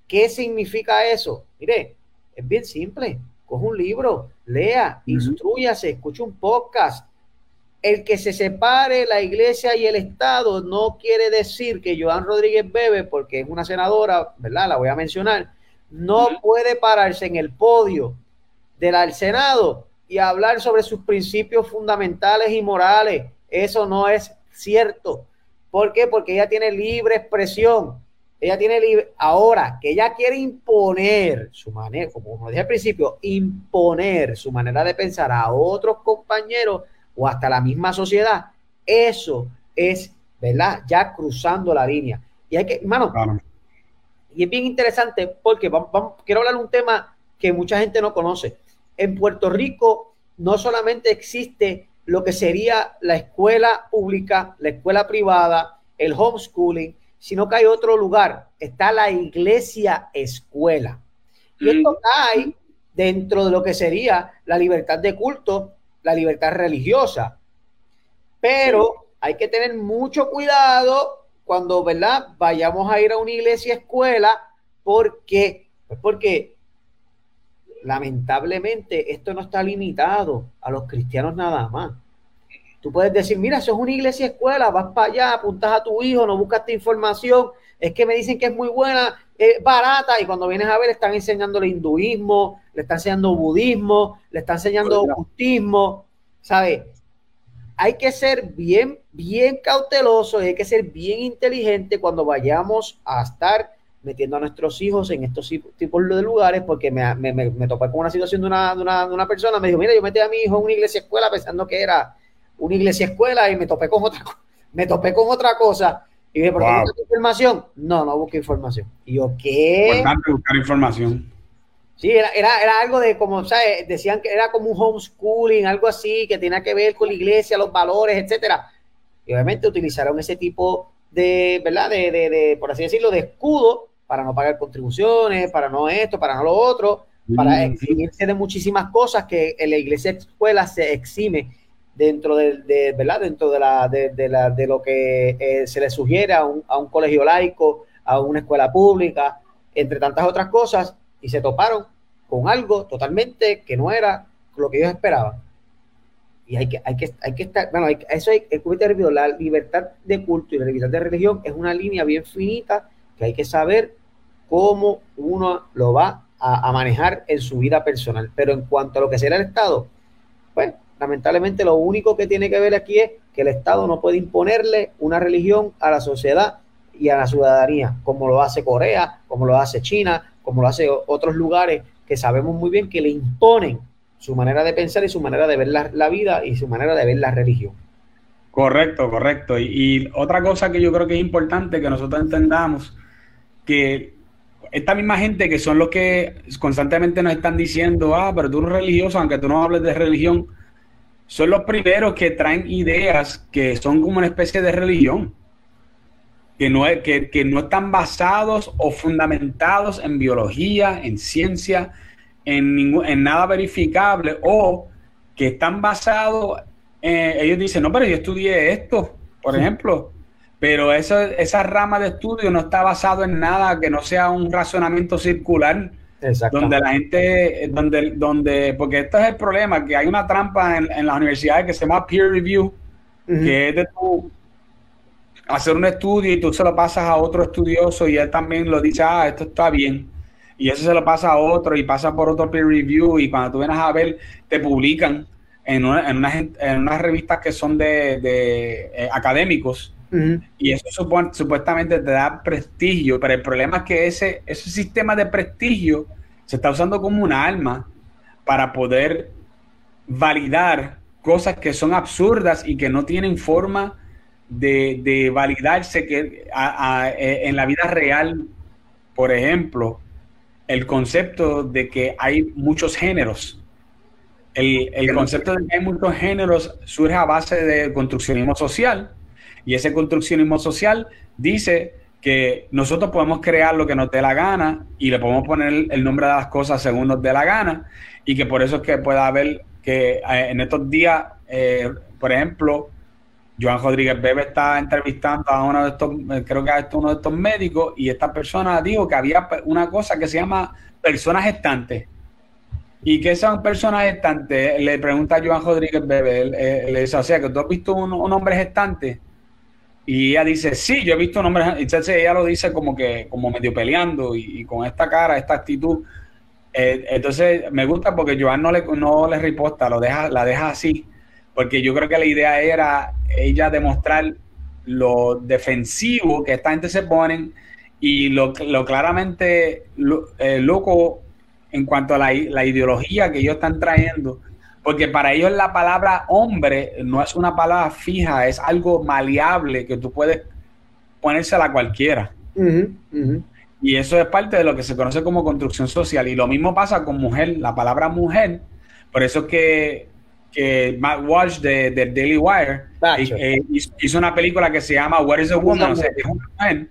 ¿qué significa eso? Mire, es bien simple. Coge un libro, lea, instruyase, escuche un podcast, el que se separe la iglesia y el Estado no quiere decir que Joan Rodríguez Bebe, porque es una senadora, ¿verdad? La voy a mencionar, no puede pararse en el podio del Senado y hablar sobre sus principios fundamentales y morales. Eso no es cierto. ¿Por qué? Porque ella tiene libre expresión. Ella tiene libre. Ahora, que ella quiere imponer su manera, como dije al principio, imponer su manera de pensar a otros compañeros o hasta la misma sociedad, eso es, ¿verdad? Ya cruzando la línea. Y hay que, hermano, y es bien interesante porque vamos, quiero hablar de un tema que mucha gente no conoce. En Puerto Rico no solamente existe lo que sería la escuela pública, la escuela privada, el homeschooling, sino que hay otro lugar, está la iglesia escuela. Y esto cae dentro de lo que sería la libertad de culto, la libertad religiosa. Pero hay que tener mucho cuidado cuando, ¿verdad? Vayamos a ir a una iglesia escuela, porque, pues porque lamentablemente esto no está limitado a los cristianos nada más. Tú puedes decir, mira, eso es una iglesia escuela, vas para allá, apuntas a tu hijo, no buscas esta información, es que me dicen que es muy buena, es barata, y cuando vienes a ver, están enseñando el hinduismo, le están enseñando budismo, le están enseñando ocultismo, ¿sabes? Hay que ser bien, bien cauteloso y hay que ser bien inteligente cuando vayamos a estar metiendo a nuestros hijos en estos tipos de lugares, porque me, me, me, topé con una situación de una, de, una, de una persona, me dijo, mira, yo metí a mi hijo en una iglesia escuela pensando que era una iglesia escuela y me topé con otra me topé con otra cosa. Y dije, ¿por qué información? No, no busqué información. Y yo, ¿qué? Importante buscar información. Sí, era, era, era, algo de como, ¿sabes? Decían que era como un homeschooling, algo así, que tenía que ver con la iglesia, los valores, etcétera. Y obviamente utilizaron ese tipo de, ¿verdad? De, de, de, por así decirlo, de escudo para no pagar contribuciones, para no esto, para no lo otro, para eximirse de muchísimas cosas que en la iglesia escuela se exime dentro de, ¿verdad? Dentro de, la, de, la, de lo que eh, se le sugiere a un, a un colegio laico, a una escuela pública, entre tantas otras cosas, y se toparon con algo totalmente que no era lo que ellos esperaban. Y hay que, hay que, hay que estar, bueno, eso hay, el la libertad de culto y la libertad de religión es una línea bien finita que hay que saber cómo uno lo va a, manejar en su vida personal. Pero en cuanto a lo que será el Estado, pues lamentablemente lo único que tiene que ver aquí es que el Estado no puede imponerle una religión a la sociedad y a la ciudadanía, como lo hace Corea, como lo hace China, como lo hace otros lugares que sabemos muy bien que le imponen su manera de pensar y su manera de ver la, vida y su manera de ver la religión. Correcto, correcto. Y, y, otra cosa que yo creo que es importante que nosotros entendamos, que esta misma gente que son los que constantemente nos están diciendo, ah, pero tú eres religioso, aunque tú no hables de religión, son los primeros que traen ideas que son como una especie de religión, que no, que, que no están basados o fundamentados en biología, en ciencia, en, ningún, en nada verificable, o que están basados, ellos dicen, no, pero yo estudié esto, por ejemplo, pero esa, esa rama de estudio no está basado en nada que no sea un razonamiento circular donde la gente, donde, donde, porque esto es el problema, que hay una trampa en, en las universidades que se llama peer review, que es de tu hacer un estudio y tú se lo pasas a otro estudioso y él también lo dice, ah, esto está bien. Y eso se lo pasa a otro y pasa por otro peer review y cuando tú vienes a ver, te publican en, una, en, unas, en unas revistas que son de, de eh, académicos. Y eso supuestamente te da prestigio, pero el problema es que ese, ese sistema de prestigio se está usando como un arma para poder validar cosas que son absurdas y que no tienen forma de, validarse que e, en la vida real, por ejemplo, el concepto de que hay muchos géneros. El, el concepto de que hay muchos géneros surge a base de construccionismo social y ese construccionismo social dice que nosotros podemos crear lo que nos dé la gana y le podemos poner el nombre de las cosas según nos dé la gana y que por eso es que pueda haber que eh, en estos días, eh, por ejemplo, Joan Rodríguez Bebe está entrevistando a uno de estos, eh, creo que a uno de estos médicos y esta persona dijo que había una cosa que se llama personas gestantes. ¿Y qué son personas gestantes? Le pregunta a Joan Rodríguez Bebe, le dice, o sea, que tú has visto un, un hombre gestante. Y ella dice, sí, yo he visto nombres. Entonces ella lo dice como que, como medio peleando y, con esta cara, esta actitud. Eh, entonces me gusta porque Joan no le, no le riposta, lo deja, la deja así. Porque yo creo que la idea era ella demostrar lo defensivo que esta gente se ponen y lo, lo claramente eh, loco en cuanto a la, la ideología que ellos están trayendo porque para ellos la palabra hombre no es una palabra fija, es algo maleable que tú puedes ponérsela a cualquiera. Y eso es parte de lo que se conoce como construcción social. Y lo mismo pasa con mujer, la palabra mujer, por eso es que, que Matt Walsh de, Daily Wire eh, hizo una película que se llama What is a Woman? O sea, es una mujer.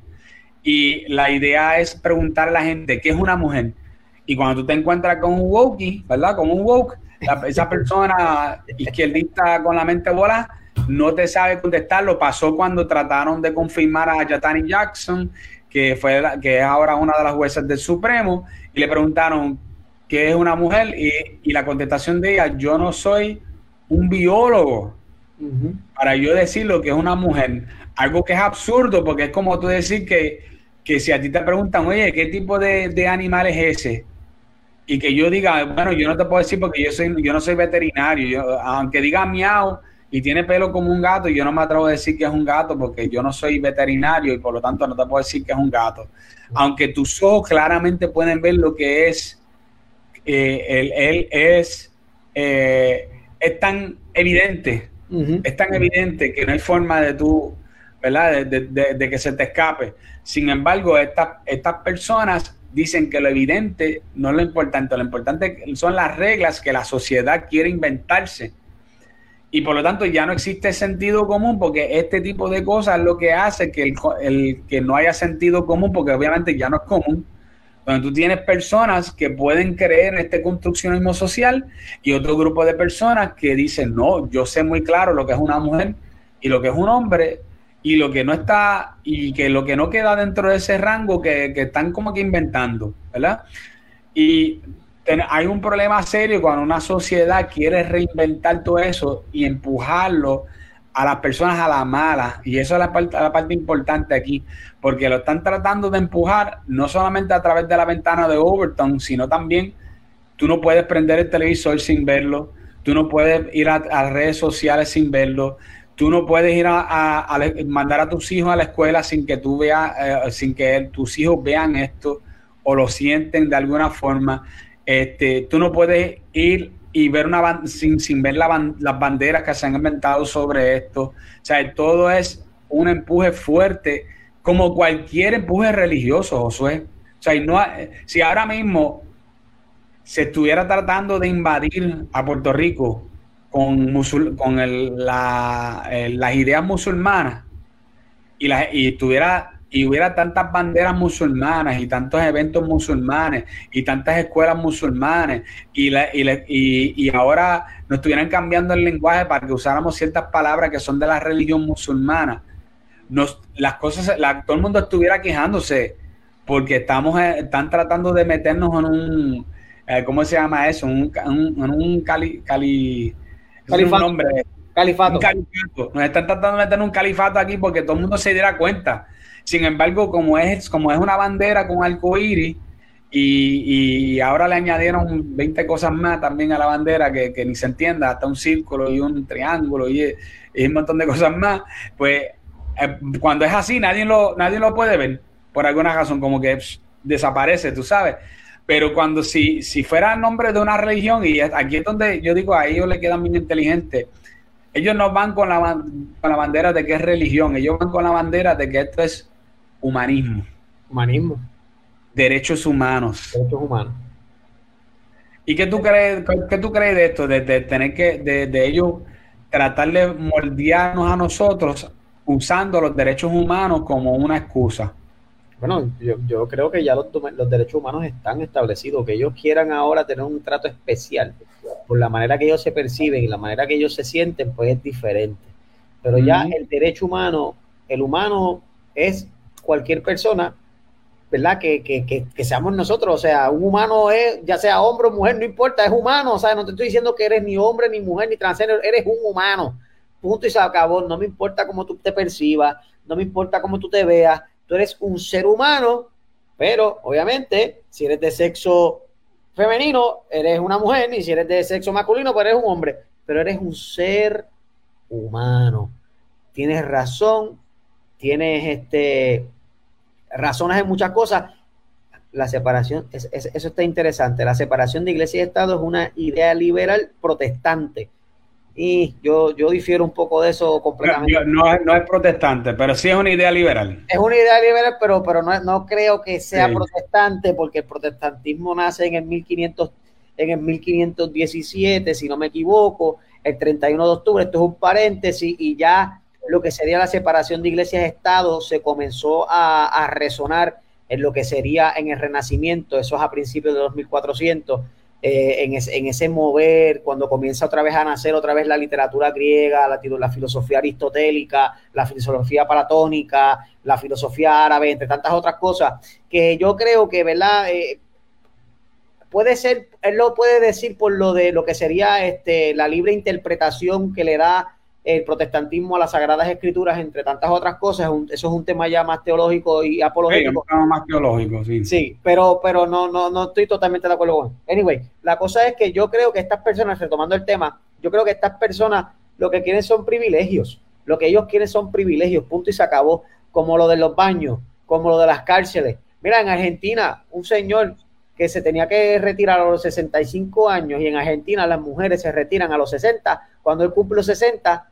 Y la idea es preguntar a la gente, ¿qué es una mujer? Y cuando tú te encuentras con un woke, ¿verdad? Con un woke, esa persona izquierdista con la mente bola no te sabe contestar. Lo pasó cuando trataron de confirmar a Yatani Jackson, que, fue que es ahora una de las jueces del Supremo, y le preguntaron qué es una mujer, y, la contestación de ella, yo no soy un biólogo para yo decir lo que es una mujer. Algo que es absurdo, porque es como tú decir que, que si a ti te preguntan, oye, ¿qué tipo de, de animal es ese? Y que yo diga, bueno, yo no te puedo decir porque yo soy, yo no soy veterinario, yo, aunque diga miau y tiene pelo como un gato, yo no me atrevo a decir que es un gato porque yo no soy veterinario y por lo tanto no te puedo decir que es un gato. Aunque tus ojos claramente pueden ver lo que es, eh, él, es, eh, es tan evidente, es tan evidente que no hay forma de tú, ¿verdad? De, de, que se te escape. Sin embargo, estas, estas personas dicen que lo evidente no es lo importante, lo importante son las reglas que la sociedad quiere inventarse. Y por lo tanto ya no existe sentido común porque este tipo de cosas es lo que hace que, el, que no haya sentido común porque obviamente ya no es común. Cuando tú tienes personas que pueden creer en este construccionismo social y otro grupo de personas que dicen, no, yo sé muy claro lo que es una mujer y lo que es un hombre y lo que no está, y que lo que no queda dentro de ese rango que, están como que inventando, ¿verdad? Y hay un problema serio cuando una sociedad quiere reinventar todo eso y empujarlo a las personas a la mala. Y eso es la parte, la parte importante aquí, porque lo están tratando de empujar no solamente a través de la ventana de Overton, sino también tú no puedes prender el televisor sin verlo, tú no puedes ir a, a redes sociales sin verlo, Tú no puedes ir a, mandar a tus hijos a la escuela sin que tú veas, eh, sin que tus hijos vean esto o lo sienten de alguna forma. Este, tú no puedes ir y ver una sin, sin ver las banderas que se han inventado sobre esto. O sea, todo es un empuje fuerte, como cualquier empuje religioso, Josué. O sea, no, si ahora mismo se estuviera tratando de invadir a Puerto Rico con, con el, la, las ideas musulmanas y, la, y tuviera y hubiera tantas banderas musulmanas y tantos eventos musulmanes y tantas escuelas musulmanes y, la, y, y, ahora nos estuvieran cambiando el lenguaje para que usáramos ciertas palabras que son de la religión musulmana, nos, las cosas, todo el mundo estuviera quejándose porque estamos, eh, están tratando de meternos en un, eh, ¿cómo se llama eso? Un, en un cali, cali Califato. Un nombre, califato. Nos están tratando de meter un califato aquí porque todo el mundo se diera cuenta. Sin embargo, como es, como es una bandera con arco iris, y, ahora le añadieron 20 cosas más también a la bandera que, ni se entienda, hasta un círculo y un triángulo y, un montón de cosas más, pues eh, cuando es así nadie lo, nadie lo puede ver por alguna razón, como que desaparece, tú sabes. Pero cuando si, si fuera el nombre de una religión, y aquí es donde yo digo, a ellos le quedan bien inteligentes, ellos no van con la, con la bandera de que es religión, ellos van con la bandera de que esto es humanismo. Humanismo. Derechos humanos. Derechos humanos. ¿Y qué tú crees, qué tú crees de esto? De, tener que, de, de ellos tratar de moldearnos a nosotros usando los derechos humanos como una excusa. Bueno, yo, creo que ya los, los, derechos humanos están establecidos, que ellos quieran ahora tener un trato especial. Por la manera que ellos se perciben y la manera que ellos se sienten, pues es diferente. Pero ya el derecho humano, el humano es cualquier persona, ¿verdad? Que, que, que, seamos nosotros, o sea, un humano es, ya sea hombre o mujer, no importa, es humano, o sea, no te estoy diciendo que eres ni hombre, ni mujer, ni transgénero, eres un humano, punto y se acabó, no me importa cómo tú te percibas, no me importa cómo tú te veas, tú eres un ser humano, pero obviamente si eres de sexo femenino, eres una mujer, y si eres de sexo masculino, pues eres un hombre, pero eres un ser humano. Tienes razón, tienes este, razones en muchas cosas. La separación, eso está interesante. La separación de iglesia y Estado es una idea liberal protestante y yo, yo difiero un poco de eso completamente. No, no, es protestante, pero sí es una idea liberal. Es una idea liberal, pero, pero no, no creo que sea protestante, porque el protestantismo nace en el 1500, en el 1517, si no me equivoco, el 31 de octubre, esto es un paréntesis, y ya lo que sería la separación de iglesias y Estado se comenzó a, a resonar en lo que sería en el Renacimiento, eso es a principios de 2400 eh, en, ese, mover, cuando comienza otra vez a nacer otra vez la literatura griega, la, filosofía aristotélica, la filosofía platónica, la filosofía árabe, entre tantas otras cosas, que yo creo que, ¿verdad? Eh, puede ser, él lo puede decir por lo de lo que sería este, la libre interpretación que le da el protestantismo a las sagradas escrituras, entre tantas otras cosas, eso es un tema ya más teológico y apologético. Sí, más teológico, sí. Sí, pero, pero no, no, no estoy totalmente de acuerdo con Anyway, la cosa es que yo creo que estas personas, retomando el tema, yo creo que estas personas lo que quieren son privilegios. Lo que ellos quieren son privilegios, punto y se acabó. Como lo de los baños, como lo de las cárceles. Mira, en Argentina, un señor que se tenía que retirar a los 65 años y en Argentina las mujeres se retiran a los 60, cuando él cumple los 60,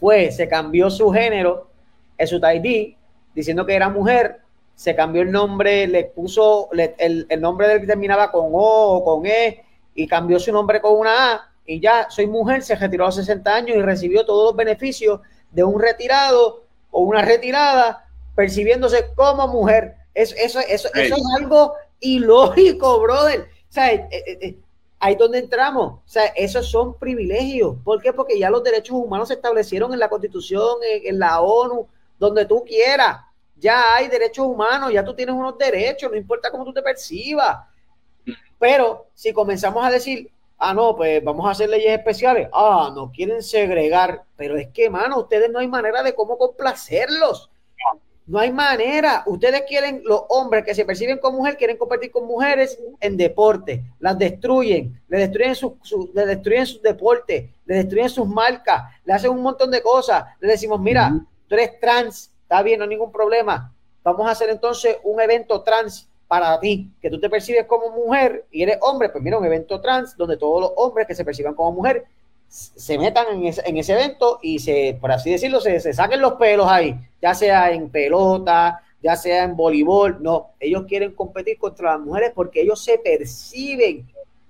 fue, se cambió su género en su ID, diciendo que era mujer, se cambió el nombre, le puso el, nombre del que terminaba con O o con E y cambió su nombre con una A y ya soy mujer, se retiró a los 60 años y recibió todos los beneficios de un retirado o una retirada percibiéndose como mujer. Eso, eso, eso, eso es algo ilógico, brother. O sea, eh, eh, eh, ahí es donde entramos. O sea, esos son privilegios. ¿Por qué? Porque ya los derechos humanos se establecieron en la Constitución, en, la ONU, donde tú quieras. Ya hay derechos humanos, ya tú tienes unos derechos, no importa cómo tú te percibas. Pero si comenzamos a decir, ah, no, pues vamos a hacer leyes especiales, ah, no quieren segregar, pero es que, mano, ustedes no hay manera de cómo complacerlos. No hay manera. Ustedes quieren, los hombres que se perciben como mujer, quieren competir con mujeres en deporte. Las destruyen, le destruyen sus su, le destruyen sus deportes, le destruyen sus marcas, le hacen un montón de cosas. Le decimos, mira, tú eres trans, está bien, no hay ningún problema. Vamos a hacer entonces un evento trans para ti, que tú te percibes como mujer y eres hombre, pues mira, un evento trans donde todos los hombres que se perciban como mujer se metan en ese, en ese, evento y se, por así decirlo, se, se, saquen los pelos ahí, ya sea en pelota, ya sea en voleibol, no, ellos quieren competir contra las mujeres porque ellos se perciben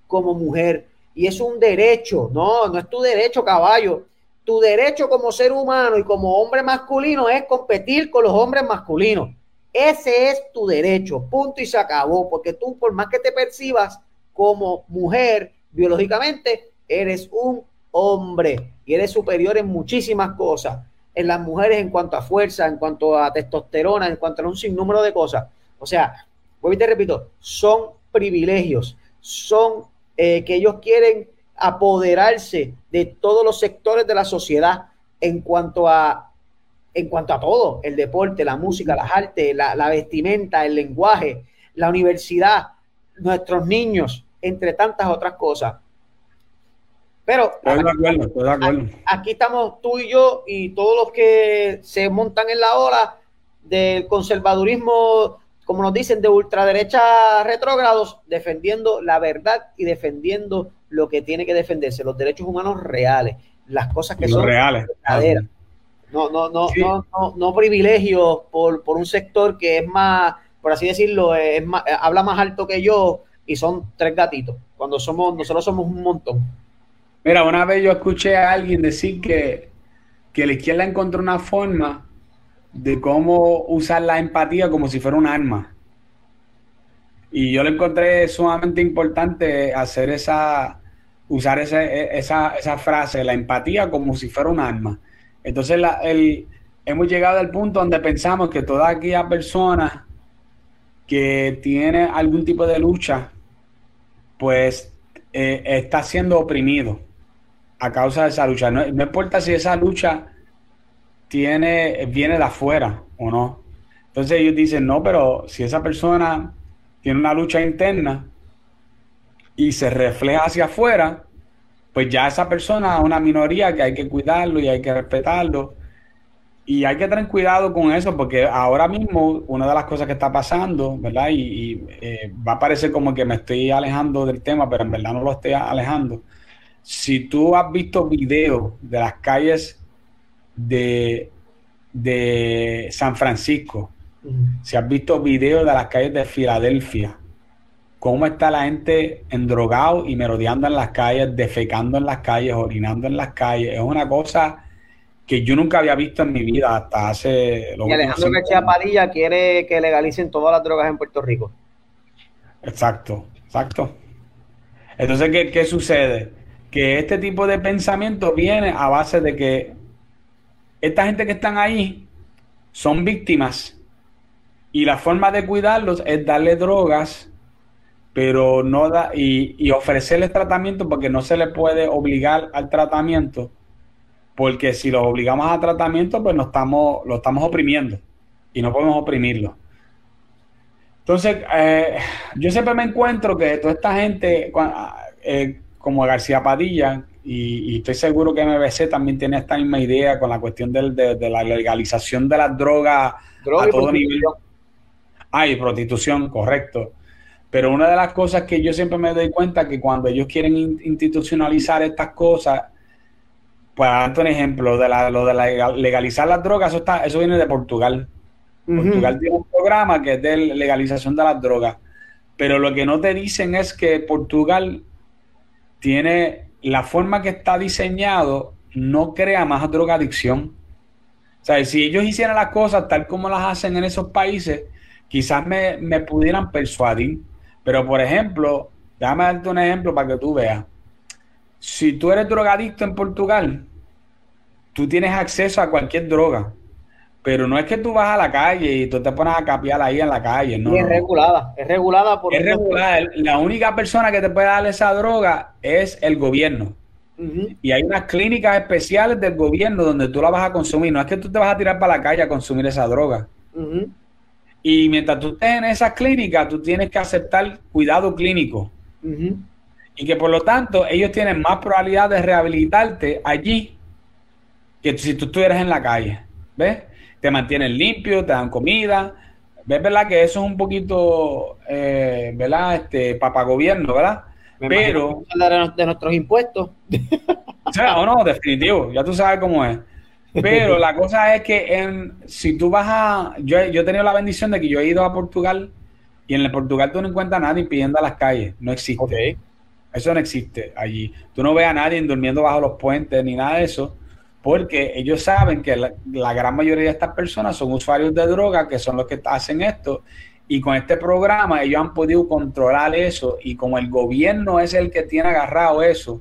como mujer y es un derecho, no, no es tu derecho, caballo, tu derecho como ser humano y como hombre masculino es competir con los hombres masculinos. Ese es tu derecho, punto y se acabó, porque tú por más que te percibas como mujer biológicamente, eres un hombre y eres superior en muchísimas cosas. En las mujeres en cuanto a fuerza, en cuanto a testosterona, en cuanto a un sinnúmero de cosas. O sea, voy te repito, son privilegios, son eh, que ellos quieren apoderarse de todos los sectores de la sociedad en cuanto a en cuanto a todo, el deporte, la música, las artes, la, la vestimenta, el lenguaje, la universidad, nuestros niños, entre tantas otras cosas. Pero aquí, estamos tú y yo y todos los que se montan en la ola del conservadurismo, como nos dicen, de ultraderecha retrógrados, defendiendo la verdad y defendiendo lo que tiene que defenderse, los derechos humanos reales, las cosas que son reales. No, no, no, no, no, no privilegios por, por un sector que es más, por así decirlo, es más, habla más alto que yo y son tres gatitos, cuando somos, nosotros somos un montón. Mira, una vez yo escuché a alguien decir que, que la izquierda encontró una forma de cómo usar la empatía como si fuera un arma. Y yo le encontré sumamente importante hacer esa, usar esa, esa, frase, la empatía como si fuera un arma. Entonces el, hemos llegado al punto donde pensamos que toda aquella persona que tiene algún tipo de lucha, pues eh, está siendo oprimido a causa de esa lucha. No, no importa si esa lucha tiene, viene de afuera o no. Entonces ellos dicen, no, pero si esa persona tiene una lucha interna y se refleja hacia afuera, pues ya esa persona es una minoría que hay que cuidarlo y hay que respetarlo. Y hay que tener cuidado con eso porque ahora mismo una de las cosas que está pasando, ¿verdad? Y, eh, va a parecer como que me estoy alejando del tema, pero en verdad no lo estoy alejando. Si tú has visto videos de las calles de, de San Francisco, si has visto videos de las calles de Filadelfia, cómo está la gente endrogado y merodeando en las calles, defecando en las calles, orinando en las calles, es una cosa que yo nunca había visto en mi vida hasta hace... y Alejandro García Padilla quiere que legalicen todas las drogas en Puerto Rico. Exacto, exacto. Entonces, ¿qué, qué sucede? Que este tipo de pensamiento viene a base de que esta gente que están ahí son víctimas y la forma de cuidarlos es darle drogas, pero no da y, ofrecerles tratamiento porque no se le puede obligar al tratamiento, porque si los obligamos a tratamiento, pues no estamos, lo estamos oprimiendo y no podemos oprimirlo. Entonces, eh, yo siempre me encuentro que toda esta gente, eh, como García Padilla, y, estoy seguro que MBC también tiene esta misma idea con la cuestión de, la legalización de las drogas a todo nivel. Ah, y prostitución, correcto. Pero una de las cosas que yo siempre me doy cuenta que cuando ellos quieren institucionalizar estas cosas, pues darte un ejemplo, de la, lo de legalizar las drogas, eso, está, eso viene de Portugal. Portugal tiene un programa que es de legalización de las drogas. Pero lo que no te dicen es que Portugal tiene la forma que está diseñado no crea más drogadicción. O sea, si ellos hicieran las cosas tal como las hacen en esos países, quizás me, pudieran persuadir. Pero, por ejemplo, déjame darte un ejemplo para que tú veas. Si tú eres drogadicto en Portugal, tú tienes acceso a cualquier droga. Pero no es que tú vas a la calle y tú te pones a capiar ahí en la calle, ¿no? es regulada, es regulada por... Es regulada. La única persona que te puede dar esa droga es el gobierno. Y hay unas clínicas especiales del gobierno donde tú la vas a consumir. No es que tú te vas a tirar para la calle a consumir esa droga. Y mientras tú estés en esas clínicas, tú tienes que aceptar cuidado clínico. Y que por lo tanto ellos tienen más probabilidad de rehabilitarte allí que si tú estuvieras en la calle. ¿Ves? Te mantienen limpio, te dan comida. ¿Ves, verdad? Que eso es un poquito, eh, ¿verdad? Este, papagobierno, ¿verdad? Pero... De nuestros impuestos. O sea, o no, definitivo, ya tú sabes cómo es. Pero la cosa es que en, si tú vas a... Yo, yo he tenido la bendición de que yo he ido a Portugal y en el Portugal tú no encuentras a nadie pidiendo a las calles. No existe. Eso no existe allí. Tú no ves a nadie durmiendo bajo los puentes ni nada de eso porque ellos saben que la, gran mayoría de estas personas son usuarios de droga, que son los que hacen esto, y con este programa ellos han podido controlar eso, y como el gobierno es el que tiene agarrado eso,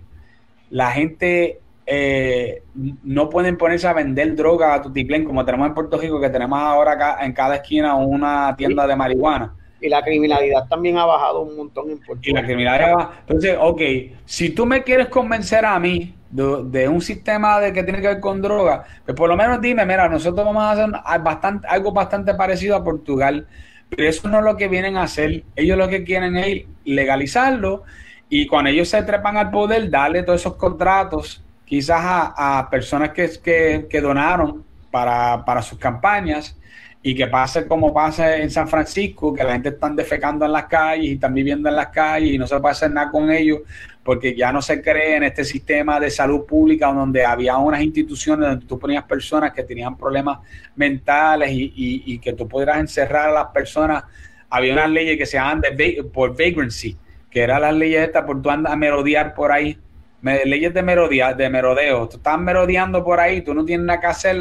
la gente eh, no pueden ponerse a vender droga a tutiplén, como tenemos en Puerto Rico, que tenemos ahora acá en cada esquina una tienda de marihuana. Y la criminalidad también ha bajado un montón en Puerto Rico. Y la criminalidad Entonces, ok, si tú me quieres convencer a mí de, un sistema de que tiene que ver con droga, pues por lo menos dime, mira, nosotros vamos a hacer bastante, algo bastante parecido a Portugal, pero eso no es lo que vienen a hacer. Ellos lo que quieren es legalizarlo y cuando ellos se trepan al poder, darle todos esos contratos quizás a, personas que, que, que donaron para, para sus campañas y que pase como pasa en San Francisco, que la gente está defecando en las calles y están viviendo en las calles y no se puede hacer nada con ellos porque ya no se cree en este sistema de salud pública donde había unas instituciones donde tú ponías personas que tenían problemas mentales y, que tú pudieras encerrar a las personas. Había unas leyes que se llamaban de, por vagrancy, que eran las leyes estas por tú andas a merodear por ahí leyes de, merodía, de merodeo. Tú estás merodeando por ahí, tú no tienes nada que hacer,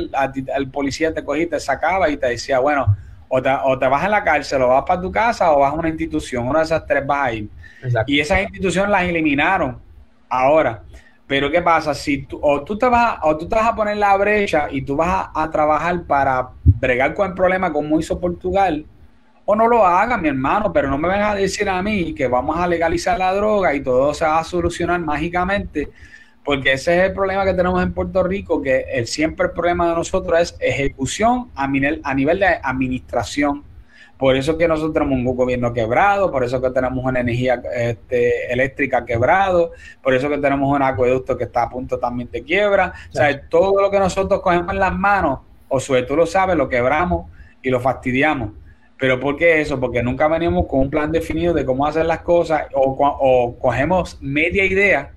el policía te cogía, te sacaba y te decía, bueno, o te, o te vas a la cárcel, o vas para tu casa, o vas a una institución, una de esas tres vas a ir. Y esas instituciones las eliminaron ahora. Pero ¿qué pasa? Si tú, o tú te vas, o tú te vas a poner la brecha y tú vas a, a trabajar para bregar con el problema como hizo Portugal, o no lo haga, mi hermano, pero no me vengas a decir a mí que vamos a legalizar la droga y todo se va a solucionar mágicamente, porque ese es el problema que tenemos en Puerto Rico, que el, siempre el problema de nosotros es ejecución a nivel, a nivel de administración. Por eso que nosotros tenemos un gobierno quebrado, por eso que tenemos una energía este, eléctrica quebrado, por eso que tenemos un acueducto que está a punto también de quiebra. O sea, todo lo que nosotros cogemos en las manos, o sobre tú lo sabes, lo quebramos y lo fastidiamos. ¿Pero por qué eso? Porque nunca venimos con un plan definido de cómo hacer las cosas o, cogemos media idea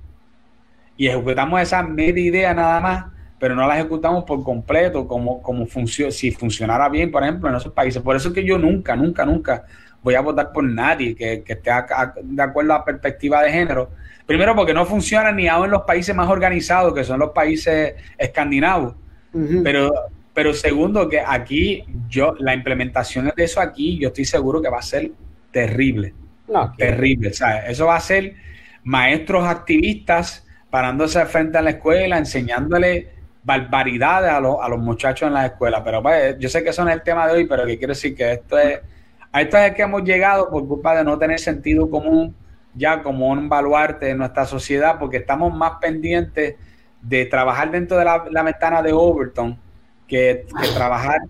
y ejecutamos esa media idea nada más, pero no la ejecutamos por completo, como, como si funcionara bien, por ejemplo, en esos países. Por eso es que yo nunca, nunca, nunca voy a votar por nadie que, esté de acuerdo a la perspectiva de género. Primero porque no funciona ni aún en los países más organizados, que son los países escandinavos. Pero pero segundo, que aquí yo, la implementación de eso aquí, yo estoy seguro que va a ser terrible. terrible. O sea, eso va a ser maestros activistas parándose frente a la escuela, enseñándole barbaridades a, a los muchachos en la escuela. Pero pues, yo sé que eso no es el tema de hoy, pero que quiero decir que esto es, a esto es que hemos llegado por culpa de no tener sentido común ya como un baluarte de nuestra sociedad, porque estamos más pendientes de trabajar dentro de la, la ventana de Overton que, trabajar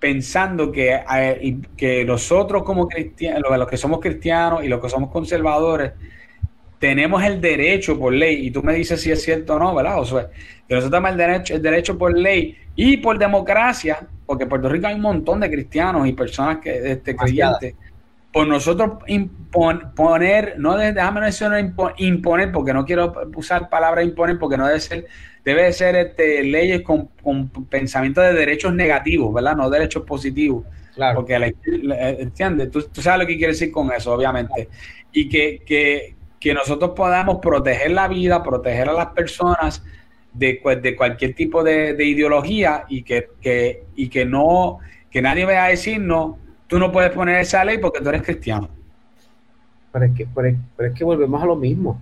pensando que, que nosotros como cristianos, los que somos cristianos y los que somos conservadores, tenemos el derecho por ley, y tú me dices si es cierto o no, ¿verdad, Josué? Que nosotros tenemos el derecho, el derecho por ley y por democracia, porque en Puerto Rico hay un montón de cristianos y personas que este, creyentes, por nosotros imponer, no déjame mencionar imponer, porque no quiero usar palabra imponer, porque no debe ser debe ser este, leyes con, pensamiento de derechos negativos, ¿verdad? No derechos positivos. Claro. Porque, la, ¿entiendes? Tú, sabes lo que quiere decir con eso, obviamente. Y que, que, que, nosotros podamos proteger la vida, proteger a las personas de, de cualquier tipo de, ideología y que, que, y que no, que nadie vaya a decirnos, tú no puedes poner esa ley porque tú eres cristiano. Pero es que, pero es que volvemos a lo mismo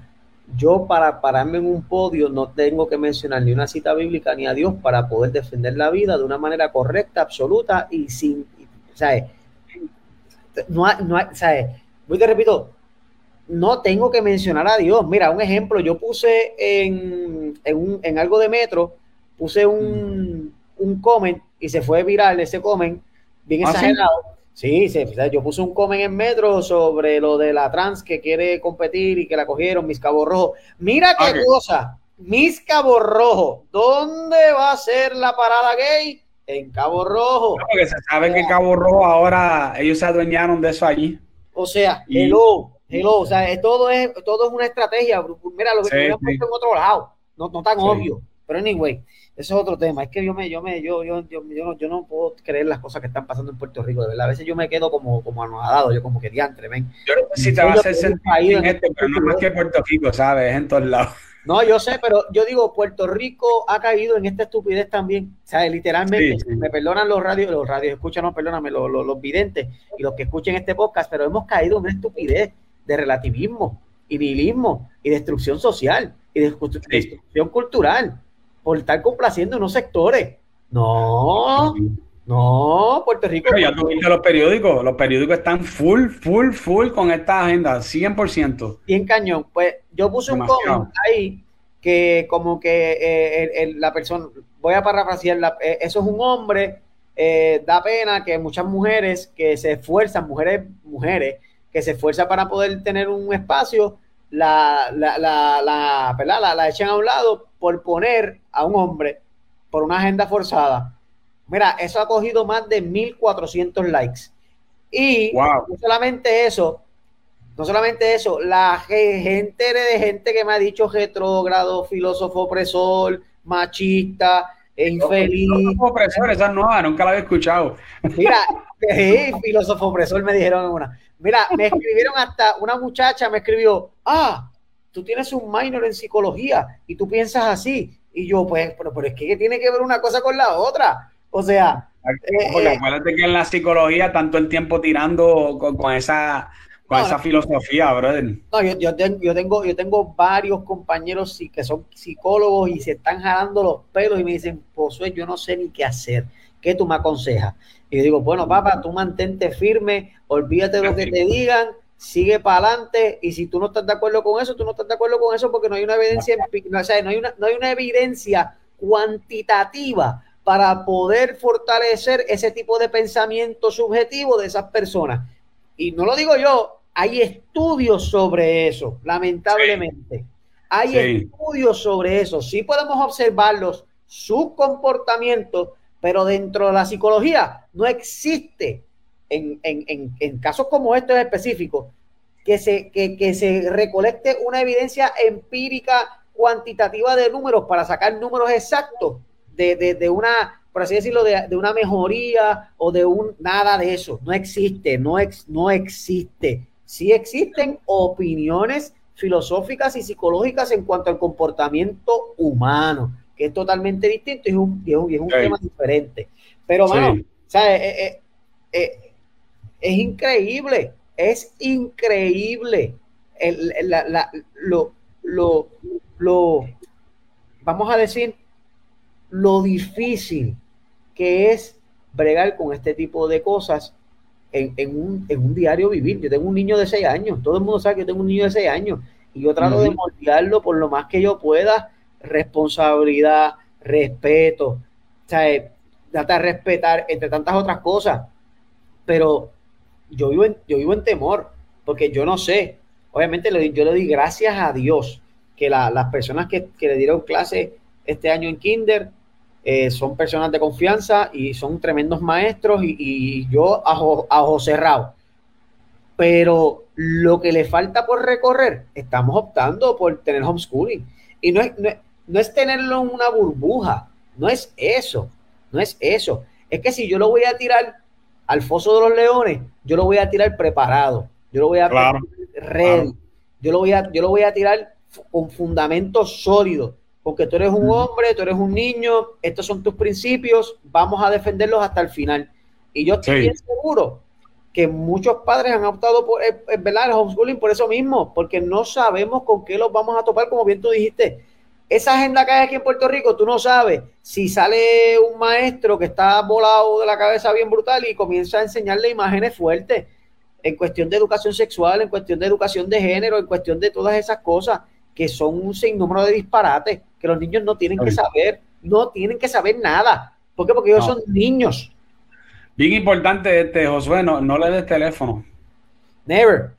yo para pararme en un podio no tengo que mencionar ni una cita bíblica ni a Dios para poder defender la vida de una manera correcta, absoluta y sin, ¿sabes? No, no, ¿sabes? Voy te repito, no tengo que mencionar a Dios. Mira, un ejemplo, yo puse en, en, un, en algo de metro, puse un, un comment y se fue viral ese comment, bien ¿Ah, exagerado. Sí, sí, yo puse un comen en metro sobre lo de la trans que quiere competir y que la cogieron, Mis Cabo Rojo. Mira qué cosa, Mis Cabo Rojo, ¿dónde va a ser la parada gay? En Cabo Rojo. porque se sabe que Cabo Rojo ahora ellos se adueñaron de eso allí. O sea, hello, hello, o sea, todo es, todo es una estrategia. Mira, lo que sí, puesto en otro lado, no, no tan obvio, pero anyway. Eso es otro tema. Es que yo me, yo me, yo, yo, yo, no, yo no puedo creer las cosas que están pasando en Puerto Rico, de verdad. A veces yo me quedo como, como anodado, yo como que diantre, ven. Yo no sé si te va a hacer sentir en este, pero no más que Puerto Rico, ¿sabes? Es en todos lados. No, yo sé, pero yo digo, Puerto Rico ha caído en esta estupidez también. O sea, literalmente, me perdonan los radios, los radios escuchan, no, perdóname, los, los, videntes y los que escuchen este podcast, pero hemos caído en una estupidez de relativismo y nihilismo y destrucción social y destrucción cultural por estar complaciendo unos sectores. No, no, Puerto Rico. Pero ya tuviste los periódicos, los periódicos están full, full, full con esta agenda, 100%. en cañón. Pues yo puse un comment ahí que como que eh, la persona, voy a parafrasear, eh, eso es un hombre, eh, da pena que muchas mujeres que se esfuerzan, mujeres, mujeres, que se esfuerzan para poder tener un espacio, la, la, la, la, la, la echan a un lado por poner a un hombre por una agenda forzada. Mira, eso ha cogido más de 1400 likes. Y no solamente eso, no solamente eso, la gente de gente que me ha dicho retrógrado, filósofo opresor, machista, infeliz. Filósofo opresor, esa no, nunca la había escuchado. Mira, filósofo opresor me dijeron una. Mira, me escribieron hasta una muchacha me escribió, ah, tú tienes un minor en psicología y tú piensas así. Y yo, pues, pero, pero es que tiene que ver una cosa con la otra. O sea, porque eh, acuérdate que en la psicología tanto el tiempo tirando con, esa con esa filosofía, brother. No, yo, yo, tengo, yo tengo varios compañeros que son psicólogos y se están jalando los pelos y me dicen, Josué, yo no sé ni qué hacer. ¿Qué tú me aconsejas? Y yo digo, bueno, papá, tú mantente firme, olvídate de lo que te digan, sigue para adelante y si tú no estás de acuerdo con eso, tú no estás de acuerdo con eso porque no hay una evidencia, o sea, no hay una, no hay una evidencia cuantitativa para poder fortalecer ese tipo de pensamiento subjetivo de esas personas. Y no lo digo yo, hay estudios sobre eso, lamentablemente. Hay estudios sobre eso. Sí podemos observarlos, sus comportamientos, pero dentro de la psicología no existe, en, en, casos como estos específicos, que se, que, que se recolecte una evidencia empírica cuantitativa de números para sacar números exactos de, una, por así decirlo, de, una mejoría o de un nada de eso. No existe, no, ex, no existe. Sí existen opiniones filosóficas y psicológicas en cuanto al comportamiento humano, que es totalmente distinto y es un, es un, tema diferente. Pero, bueno, eh, eh, eh, es increíble, es increíble lo, lo, lo, vamos a decir, lo difícil que es bregar con este tipo de cosas en, un, diario vivir. Yo tengo un niño de 6 años, todo el mundo sabe que yo tengo un niño de 6 años y yo trato de moldearlo por lo más que yo pueda, responsabilidad, respeto, o sea, trata de respetar entre tantas otras cosas, pero yo vivo en, yo vivo en temor, porque yo no sé, obviamente yo le doy gracias a Dios que las personas que, que le dieron clase este año en Kinder, eh, son personas de confianza y son tremendos maestros y, yo a, ojo cerrado. Pero lo que le falta por recorrer, estamos optando por tener homeschooling. Y no es, no, es tenerlo en una burbuja, no es eso, no es eso. Es que si yo lo voy a tirar al foso de los leones, yo lo voy a tirar preparado, yo lo voy a tirar red, yo lo voy a, yo lo voy a tirar con fundamentos sólidos porque tú eres un hombre, tú eres un niño, estos son tus principios, vamos a defenderlos hasta el final. Y yo estoy bien seguro que muchos padres han optado por eh, eh, el homeschooling por eso mismo, porque no sabemos con qué los vamos a topar, como bien tú dijiste. Esa agenda que hay aquí en Puerto Rico, tú no sabes si sale un maestro que está volado de la cabeza bien brutal y comienza a enseñarle imágenes fuertes en cuestión de educación sexual, en cuestión de educación de género, en cuestión de todas esas cosas que son un sinnúmero de disparates que los niños no tienen que saber, no tienen que saber nada. ¿Por qué? Porque ellos son niños. Bien importante, este, Josué, no, le des teléfono. Never.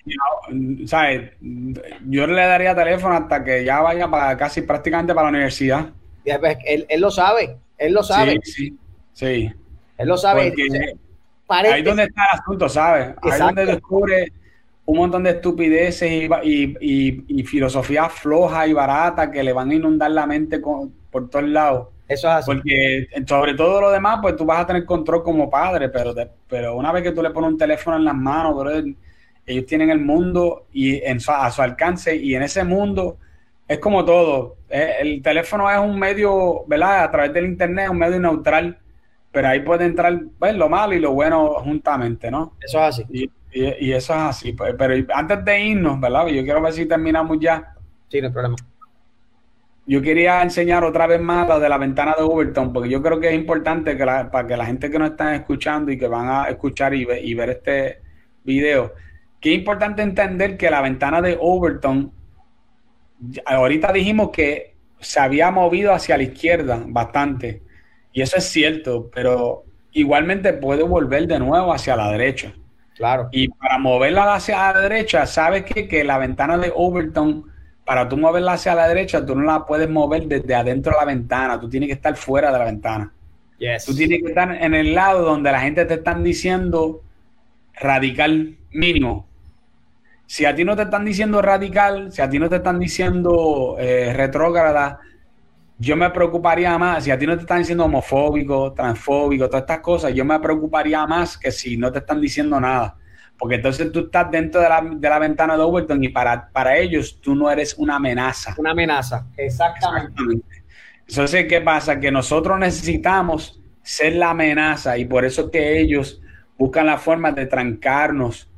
Yo le daría teléfono hasta que ya vaya para casi prácticamente para la universidad. Pues, él, lo sabe, él lo sabe. Sí, sí. Él lo sabe. ahí es donde está el asunto, ¿sabes? Ahí es donde descubre un montón de estupideces y, y, filosofía floja y barata que le van a inundar la mente por todos lados. Eso es así. Porque sobre todo lo demás, pues tú vas a tener control como padre, pero, pero una vez que tú le pones un teléfono en las manos, ellos tienen el mundo y en a su alcance y en ese mundo es como todo. Eh, el teléfono es un medio, ¿verdad? A través del internet, un medio neutral, pero ahí puede entrar pues, lo malo y lo bueno juntamente, ¿no? Eso es así. Y, eso es así. Pues, pero antes de irnos, ¿verdad? Yo quiero ver si terminamos ya. Sí, no hay problema. Yo quería enseñar otra vez más lo de la ventana de Overton, porque yo creo que es importante que para que la gente que nos está escuchando y que van a escuchar y, y ver este video, es importante entender que la ventana de Overton, ahorita dijimos que se había movido hacia la izquierda bastante, y eso es cierto, pero igualmente puede volver de nuevo hacia la derecha. Claro. Y para moverla hacia la derecha, sabes que, que la ventana de Overton, para tú moverla hacia la derecha, tú no la puedes mover desde adentro de la ventana, tú tienes que estar fuera de la ventana. Yes. Tú tienes que estar en el lado donde la gente te están diciendo radical mínimo. Si a ti no te están diciendo radical, si a ti no te están diciendo eh, retrógrada, yo me preocuparía más, si a ti no te están diciendo homofóbico, transfóbico, todas estas cosas, yo me preocuparía más que si no te están diciendo nada. porque entonces tú estás dentro de la, de la ventana de Overton y para, para ellos tú no eres una amenaza. Una amenaza, exactamente. exactamente. Entonces, ¿qué pasa? Que nosotros necesitamos ser la amenaza y por eso que ellos buscan la forma de trancarnos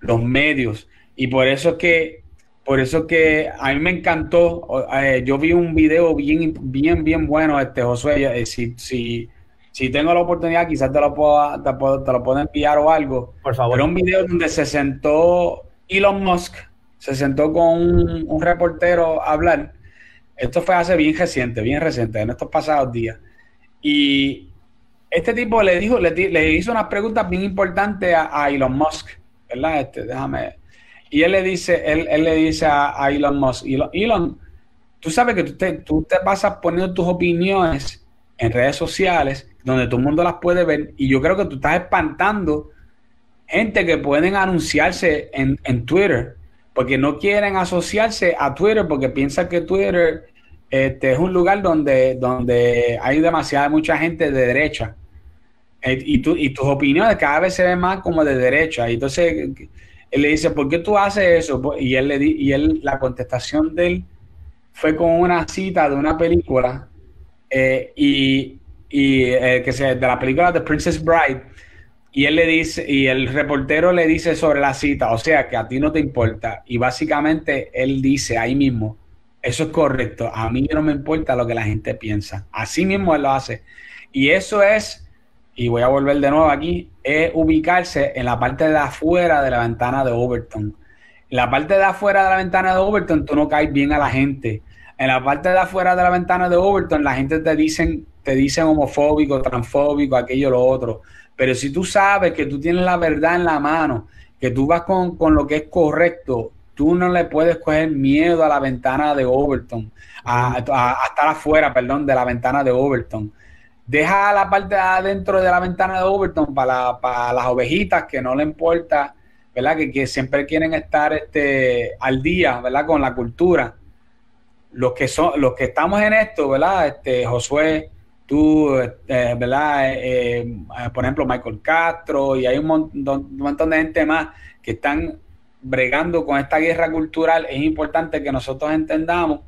los medios y por eso que por eso que a mí me encantó eh, yo vi un video bien bien bien bueno este Josué eh, si, si, si tengo la oportunidad quizás te lo puedo te, lo puedo enviar o algo por favor pero un video donde se sentó Elon Musk se sentó con un, un reportero a hablar esto fue hace bien reciente bien reciente en estos pasados días y este tipo le dijo, le, hizo unas preguntas bien importantes a, Elon Musk, ¿verdad? Este, déjame. Y él le dice, él, le dice a, Elon Musk, Elon, tú sabes que tú te, tú te pasas poniendo tus opiniones en redes sociales, donde todo el mundo las puede ver, y yo creo que tú estás espantando gente que pueden anunciarse en, en Twitter, porque no quieren asociarse a Twitter porque piensan que Twitter este es un lugar donde, donde hay demasiada mucha gente de derecha. Eh, y, tu, y tus opiniones cada vez se ven más como de derecha. Entonces él le dice, ¿por qué tú haces eso? Pues, y él le di, y él, la contestación de él fue con una cita de una película eh, y, y eh, que sea de la película The Princess Bride. Y él le dice, y el reportero le dice sobre la cita, o sea que a ti no te importa. Y básicamente él dice ahí mismo, eso es correcto. A mí no me importa lo que la gente piensa. Así mismo él lo hace. Y eso es, y voy a volver de nuevo aquí, es ubicarse en la parte de afuera de la ventana de Overton. En la parte de afuera de la ventana de Overton, tú no caes bien a la gente. En la parte de afuera de la ventana de Overton, la gente te dicen, te dicen homofóbico, transfóbico, aquello, lo otro. Pero si tú sabes que tú tienes la verdad en la mano, que tú vas con, con lo que es correcto, tú no le puedes coger miedo a la ventana de Overton, a, estar afuera, perdón, de la ventana de Overton. Deja la parte de adentro de la ventana de Overton para, las ovejitas que no le importa, ¿verdad? Que, siempre quieren estar este, al día, ¿verdad? Con la cultura. Los que son, los que estamos en esto, ¿verdad? Este, Josué, tú, este, ¿verdad? Eh, eh, por ejemplo, Michael Castro, y hay un un montón de gente más que están bregando con esta guerra cultural, es importante que nosotros entendamos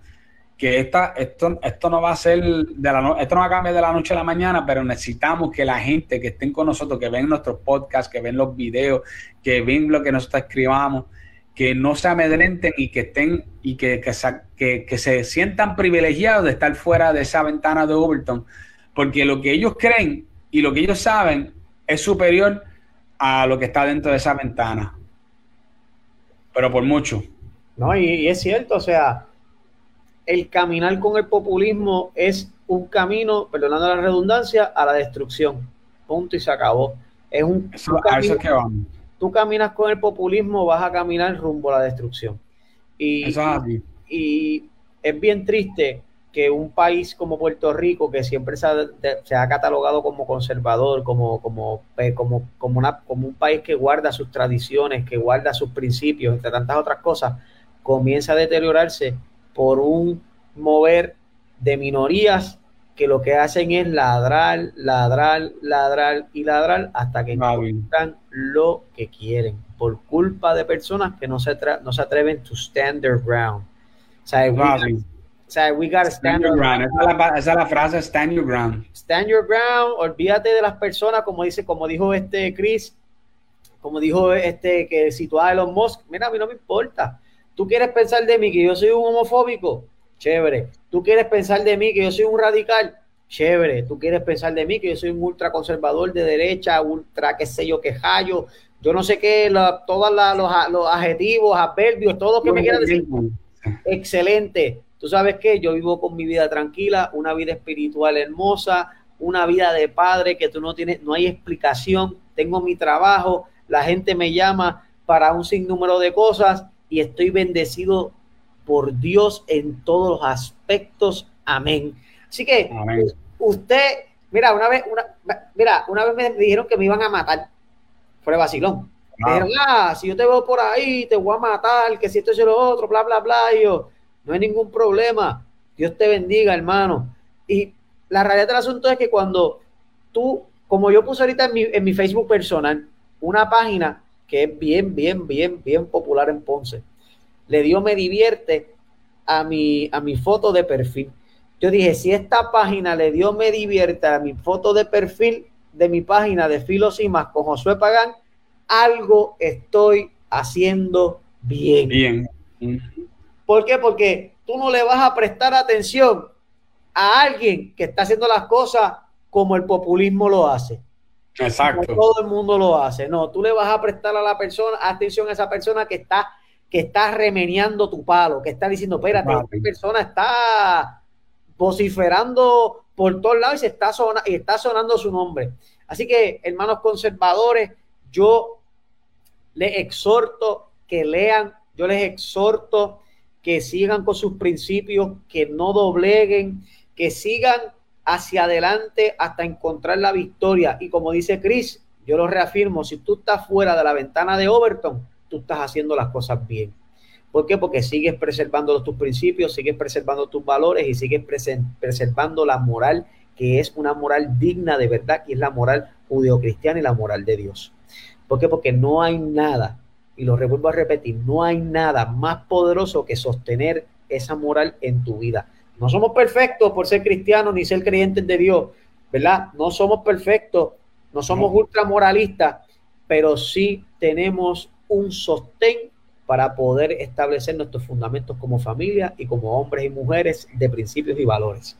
que esta, esto, esto no va a ser de la esto no va a cambiar de la noche a la mañana, pero necesitamos que la gente que estén con nosotros, que ven nuestros podcasts, que ven los videos, que ven lo que nosotros escribamos, que no se amedrenten y que estén y que, que, que, se sientan privilegiados de estar fuera de esa ventana de Overton, porque lo que ellos creen y lo que ellos saben es superior a lo que está dentro de esa ventana pero por mucho. No, y, es cierto, o sea, el caminar con el populismo es un camino, perdonando la redundancia, a la destrucción. Punto y se acabó. Es un, eso, que vamos. Tú caminas con el populismo, vas a caminar rumbo a la destrucción. Y, y es bien triste que un país como Puerto Rico, que siempre se ha, catalogado como conservador, como, como, como, como, una, como un país que guarda sus tradiciones, que guarda sus principios, entre tantas otras cosas, comienza a deteriorarse por un mover de minorías que lo que hacen es ladrar, ladrar, ladrar y ladrar hasta que encuentran lo que quieren, por culpa de personas que no se, no se atreven to stand their ground. O sea, o sea, we gotta stand, your ground. Esa es, la, frase, stand your ground. Stand your ground. Olvídate de las personas, como dice, como dijo este Chris, como dijo este que situaba Elon Musk. Mira, a mí no me importa. Tú quieres pensar de mí que yo soy un homofóbico, chévere. Tú quieres pensar de mí que yo soy un radical, chévere. Tú quieres pensar de mí que yo soy un ultraconservador de derecha, ultra qué sé yo, quejallo, yo no sé qué, todos los, adjetivos, adverbios, todo lo que me quieras decir. Excelente Tú sabes que yo vivo con mi vida tranquila, una vida espiritual hermosa, una vida de padre que tú no tienes, no hay explicación. Tengo mi trabajo, la gente me llama para un sinnúmero de cosas y estoy bendecido por Dios en todos los aspectos. Amén. Así que usted, mira, una vez, una, mira, una vez me dijeron que me iban a matar. Fue vacilón. Me dijeron, ah, si yo te veo por ahí, te voy a matar, que si esto es lo otro, bla, bla, bla. Y yo, no hay ningún problema. Dios te bendiga, hermano. Y la realidad del asunto es que cuando tú, como yo puse ahorita en mi, Facebook personal, una página que es bien, bien, bien, bien popular en Ponce. Le dio me divierte a mi, a mi foto de perfil. Yo dije, si esta página le dio me divierte a mi foto de perfil de mi página de Filos y más con Josué Pagán, algo estoy haciendo bien. Bien. ¿Por qué? Porque tú no le vas a prestar atención a alguien que está haciendo las cosas como el populismo lo hace. Exacto. todo el mundo lo hace. No, tú le vas a prestar a la persona, atención a esa persona que está, que está remeneando tu palo, que está diciendo, espérate, esta persona está vociferando por todos lados y, se está, y está sonando su nombre. Así que, hermanos conservadores, yo les exhorto que lean, yo les exhorto que sigan con sus principios, que no dobleguen, que sigan hacia adelante hasta encontrar la victoria. Y como dice Chris, yo lo reafirmo, si tú estás fuera de la ventana de Overton, tú estás haciendo las cosas bien. ¿Por qué? Porque sigues preservando tus principios, sigues preservando tus valores y sigues preservando la moral, que es una moral digna de verdad, que es la moral judeocristiana y la moral de Dios. ¿Por qué? Porque no hay nada, y lo vuelvo a repetir, no hay nada más poderoso que sostener esa moral en tu vida. No somos perfectos por ser cristianos ni ser creyentes de Dios, ¿verdad? No somos perfectos, no somos ultramoralistas, pero sí tenemos un sostén para poder establecer nuestros fundamentos como familia y como hombres y mujeres de principios y valores.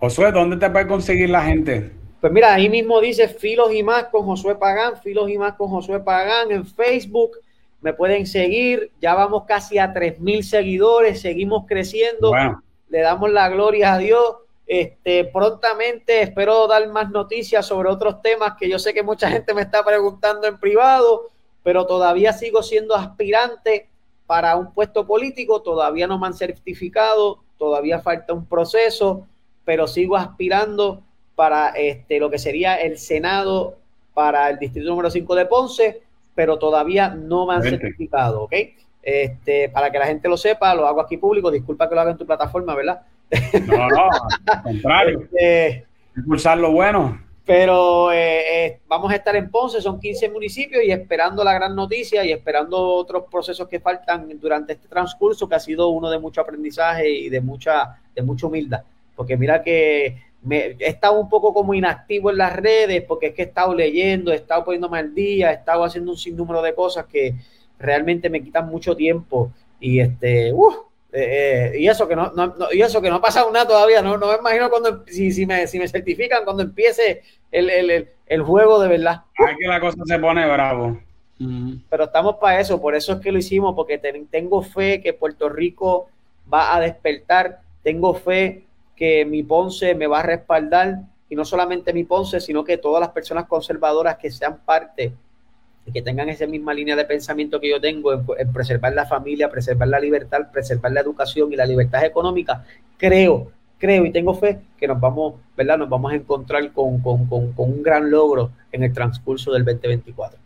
Josué, ¿dónde te puede conseguir la gente? Pues mira, ahí mismo dice Filos y más con Josué Pagán, Filos y más con Josué Pagán en Facebook. Me pueden seguir, ya vamos casi a 3.000 seguidores, seguimos creciendo. Bueno le damos la gloria a Dios. Este, prontamente espero dar más noticias sobre otros temas que yo sé que mucha gente me está preguntando en privado, pero todavía sigo siendo aspirante para un puesto político, todavía no me han certificado, todavía falta un proceso, pero sigo aspirando para este, lo que sería el Senado para el distrito número 5 de Ponce, pero todavía no me han certificado, ¿ok? Este, para que la gente lo sepa, lo hago aquí público. Disculpa que lo haga en tu plataforma, ¿verdad? No, no, al contrario. Este, Impulsar lo bueno. Pero eh, eh, vamos a estar en Ponce, son 15 municipios y esperando la gran noticia y esperando otros procesos que faltan durante este transcurso que ha sido uno de mucho aprendizaje y de mucha, de mucha humildad. Porque mira que me, he estado un poco como inactivo en las redes porque es que he estado leyendo, he estado poniéndome al día, he estado haciendo un sinnúmero de cosas que, realmente me quitan mucho tiempo y este, uh, eh, eh, y eso que no, y eso que no ha pasado nada todavía, no, no me imagino cuando si, si, me, si me certifican cuando empiece el, el, el, juego de verdad. Ay, que la cosa se pone bravo. Pero estamos para eso, por eso es que lo hicimos, porque tengo fe que Puerto Rico va a despertar, tengo fe que mi Ponce me va a respaldar, y no solamente mi Ponce, sino que todas las personas conservadoras que sean parte que tengan esa misma línea de pensamiento que yo tengo en, preservar la familia, preservar la libertad, preservar la educación y la libertad económica, creo, creo y tengo fe que nos vamos, ¿verdad? Nos vamos a encontrar con, un gran logro en el transcurso del 2024.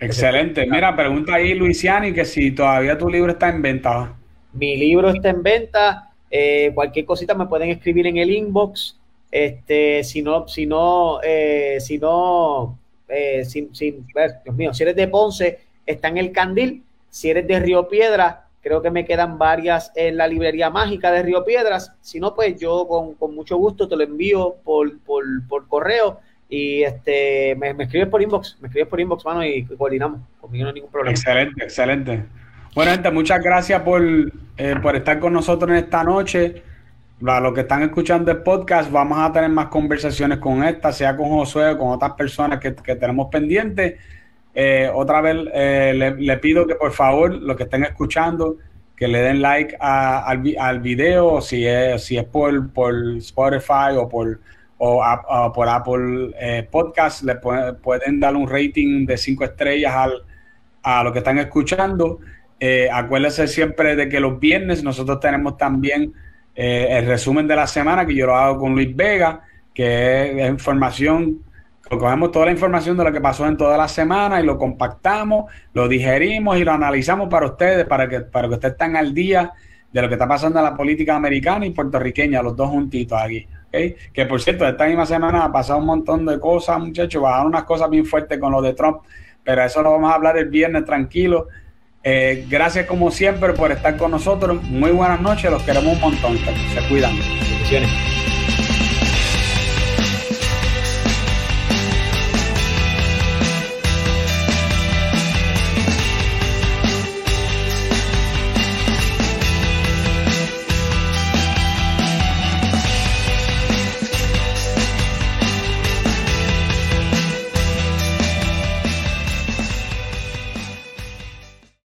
Excelente. Mira, pregunta ahí Luisiani que si todavía tu libro está en venta. Mi libro está en venta. Eh, cualquier cosita me pueden escribir en el inbox. Este, si no, si no, eh, si no, eh, sin, sin, Dios mío, si eres de Ponce, está en el Candil, si eres de Río Piedra, creo que me quedan varias en la librería mágica de Río Piedras, si no, pues yo con, mucho gusto te lo envío por, por, correo y este me, escribes por inbox, me escribes por inbox, mano, y coordinamos, conmigo no hay ningún problema. Excelente, excelente. Bueno, gente, muchas gracias por, eh, por estar con nosotros en esta noche para los que están escuchando el podcast, vamos a tener más conversaciones con esta, sea con Josué o con otras personas que, tenemos pendientes. Eh, otra vez eh, le, pido que por favor, los que estén escuchando, que le den like al, al, video, si es, si es por, por Spotify o por, o, por Apple eh, Podcast, le pueden dar un rating de cinco estrellas al, a los que están escuchando. acuérdense siempre de que los viernes nosotros tenemos también eh, el resumen de la semana que yo lo hago con Luis Vega, que es información, cogemos toda la información de lo que pasó en toda la semana y lo compactamos, lo digerimos y lo analizamos para ustedes, para que, para que ustedes estén al día de lo que está pasando en la política americana y puertorriqueña, los dos juntitos aquí. Que por cierto, esta misma semana ha pasado un montón de cosas, muchachos, bajaron unas cosas bien fuertes con lo de Trump, pero eso lo vamos a hablar el viernes tranquilo. Eh, gracias como siempre por estar con nosotros. Muy buenas noches, los queremos un montón. Se cuidan.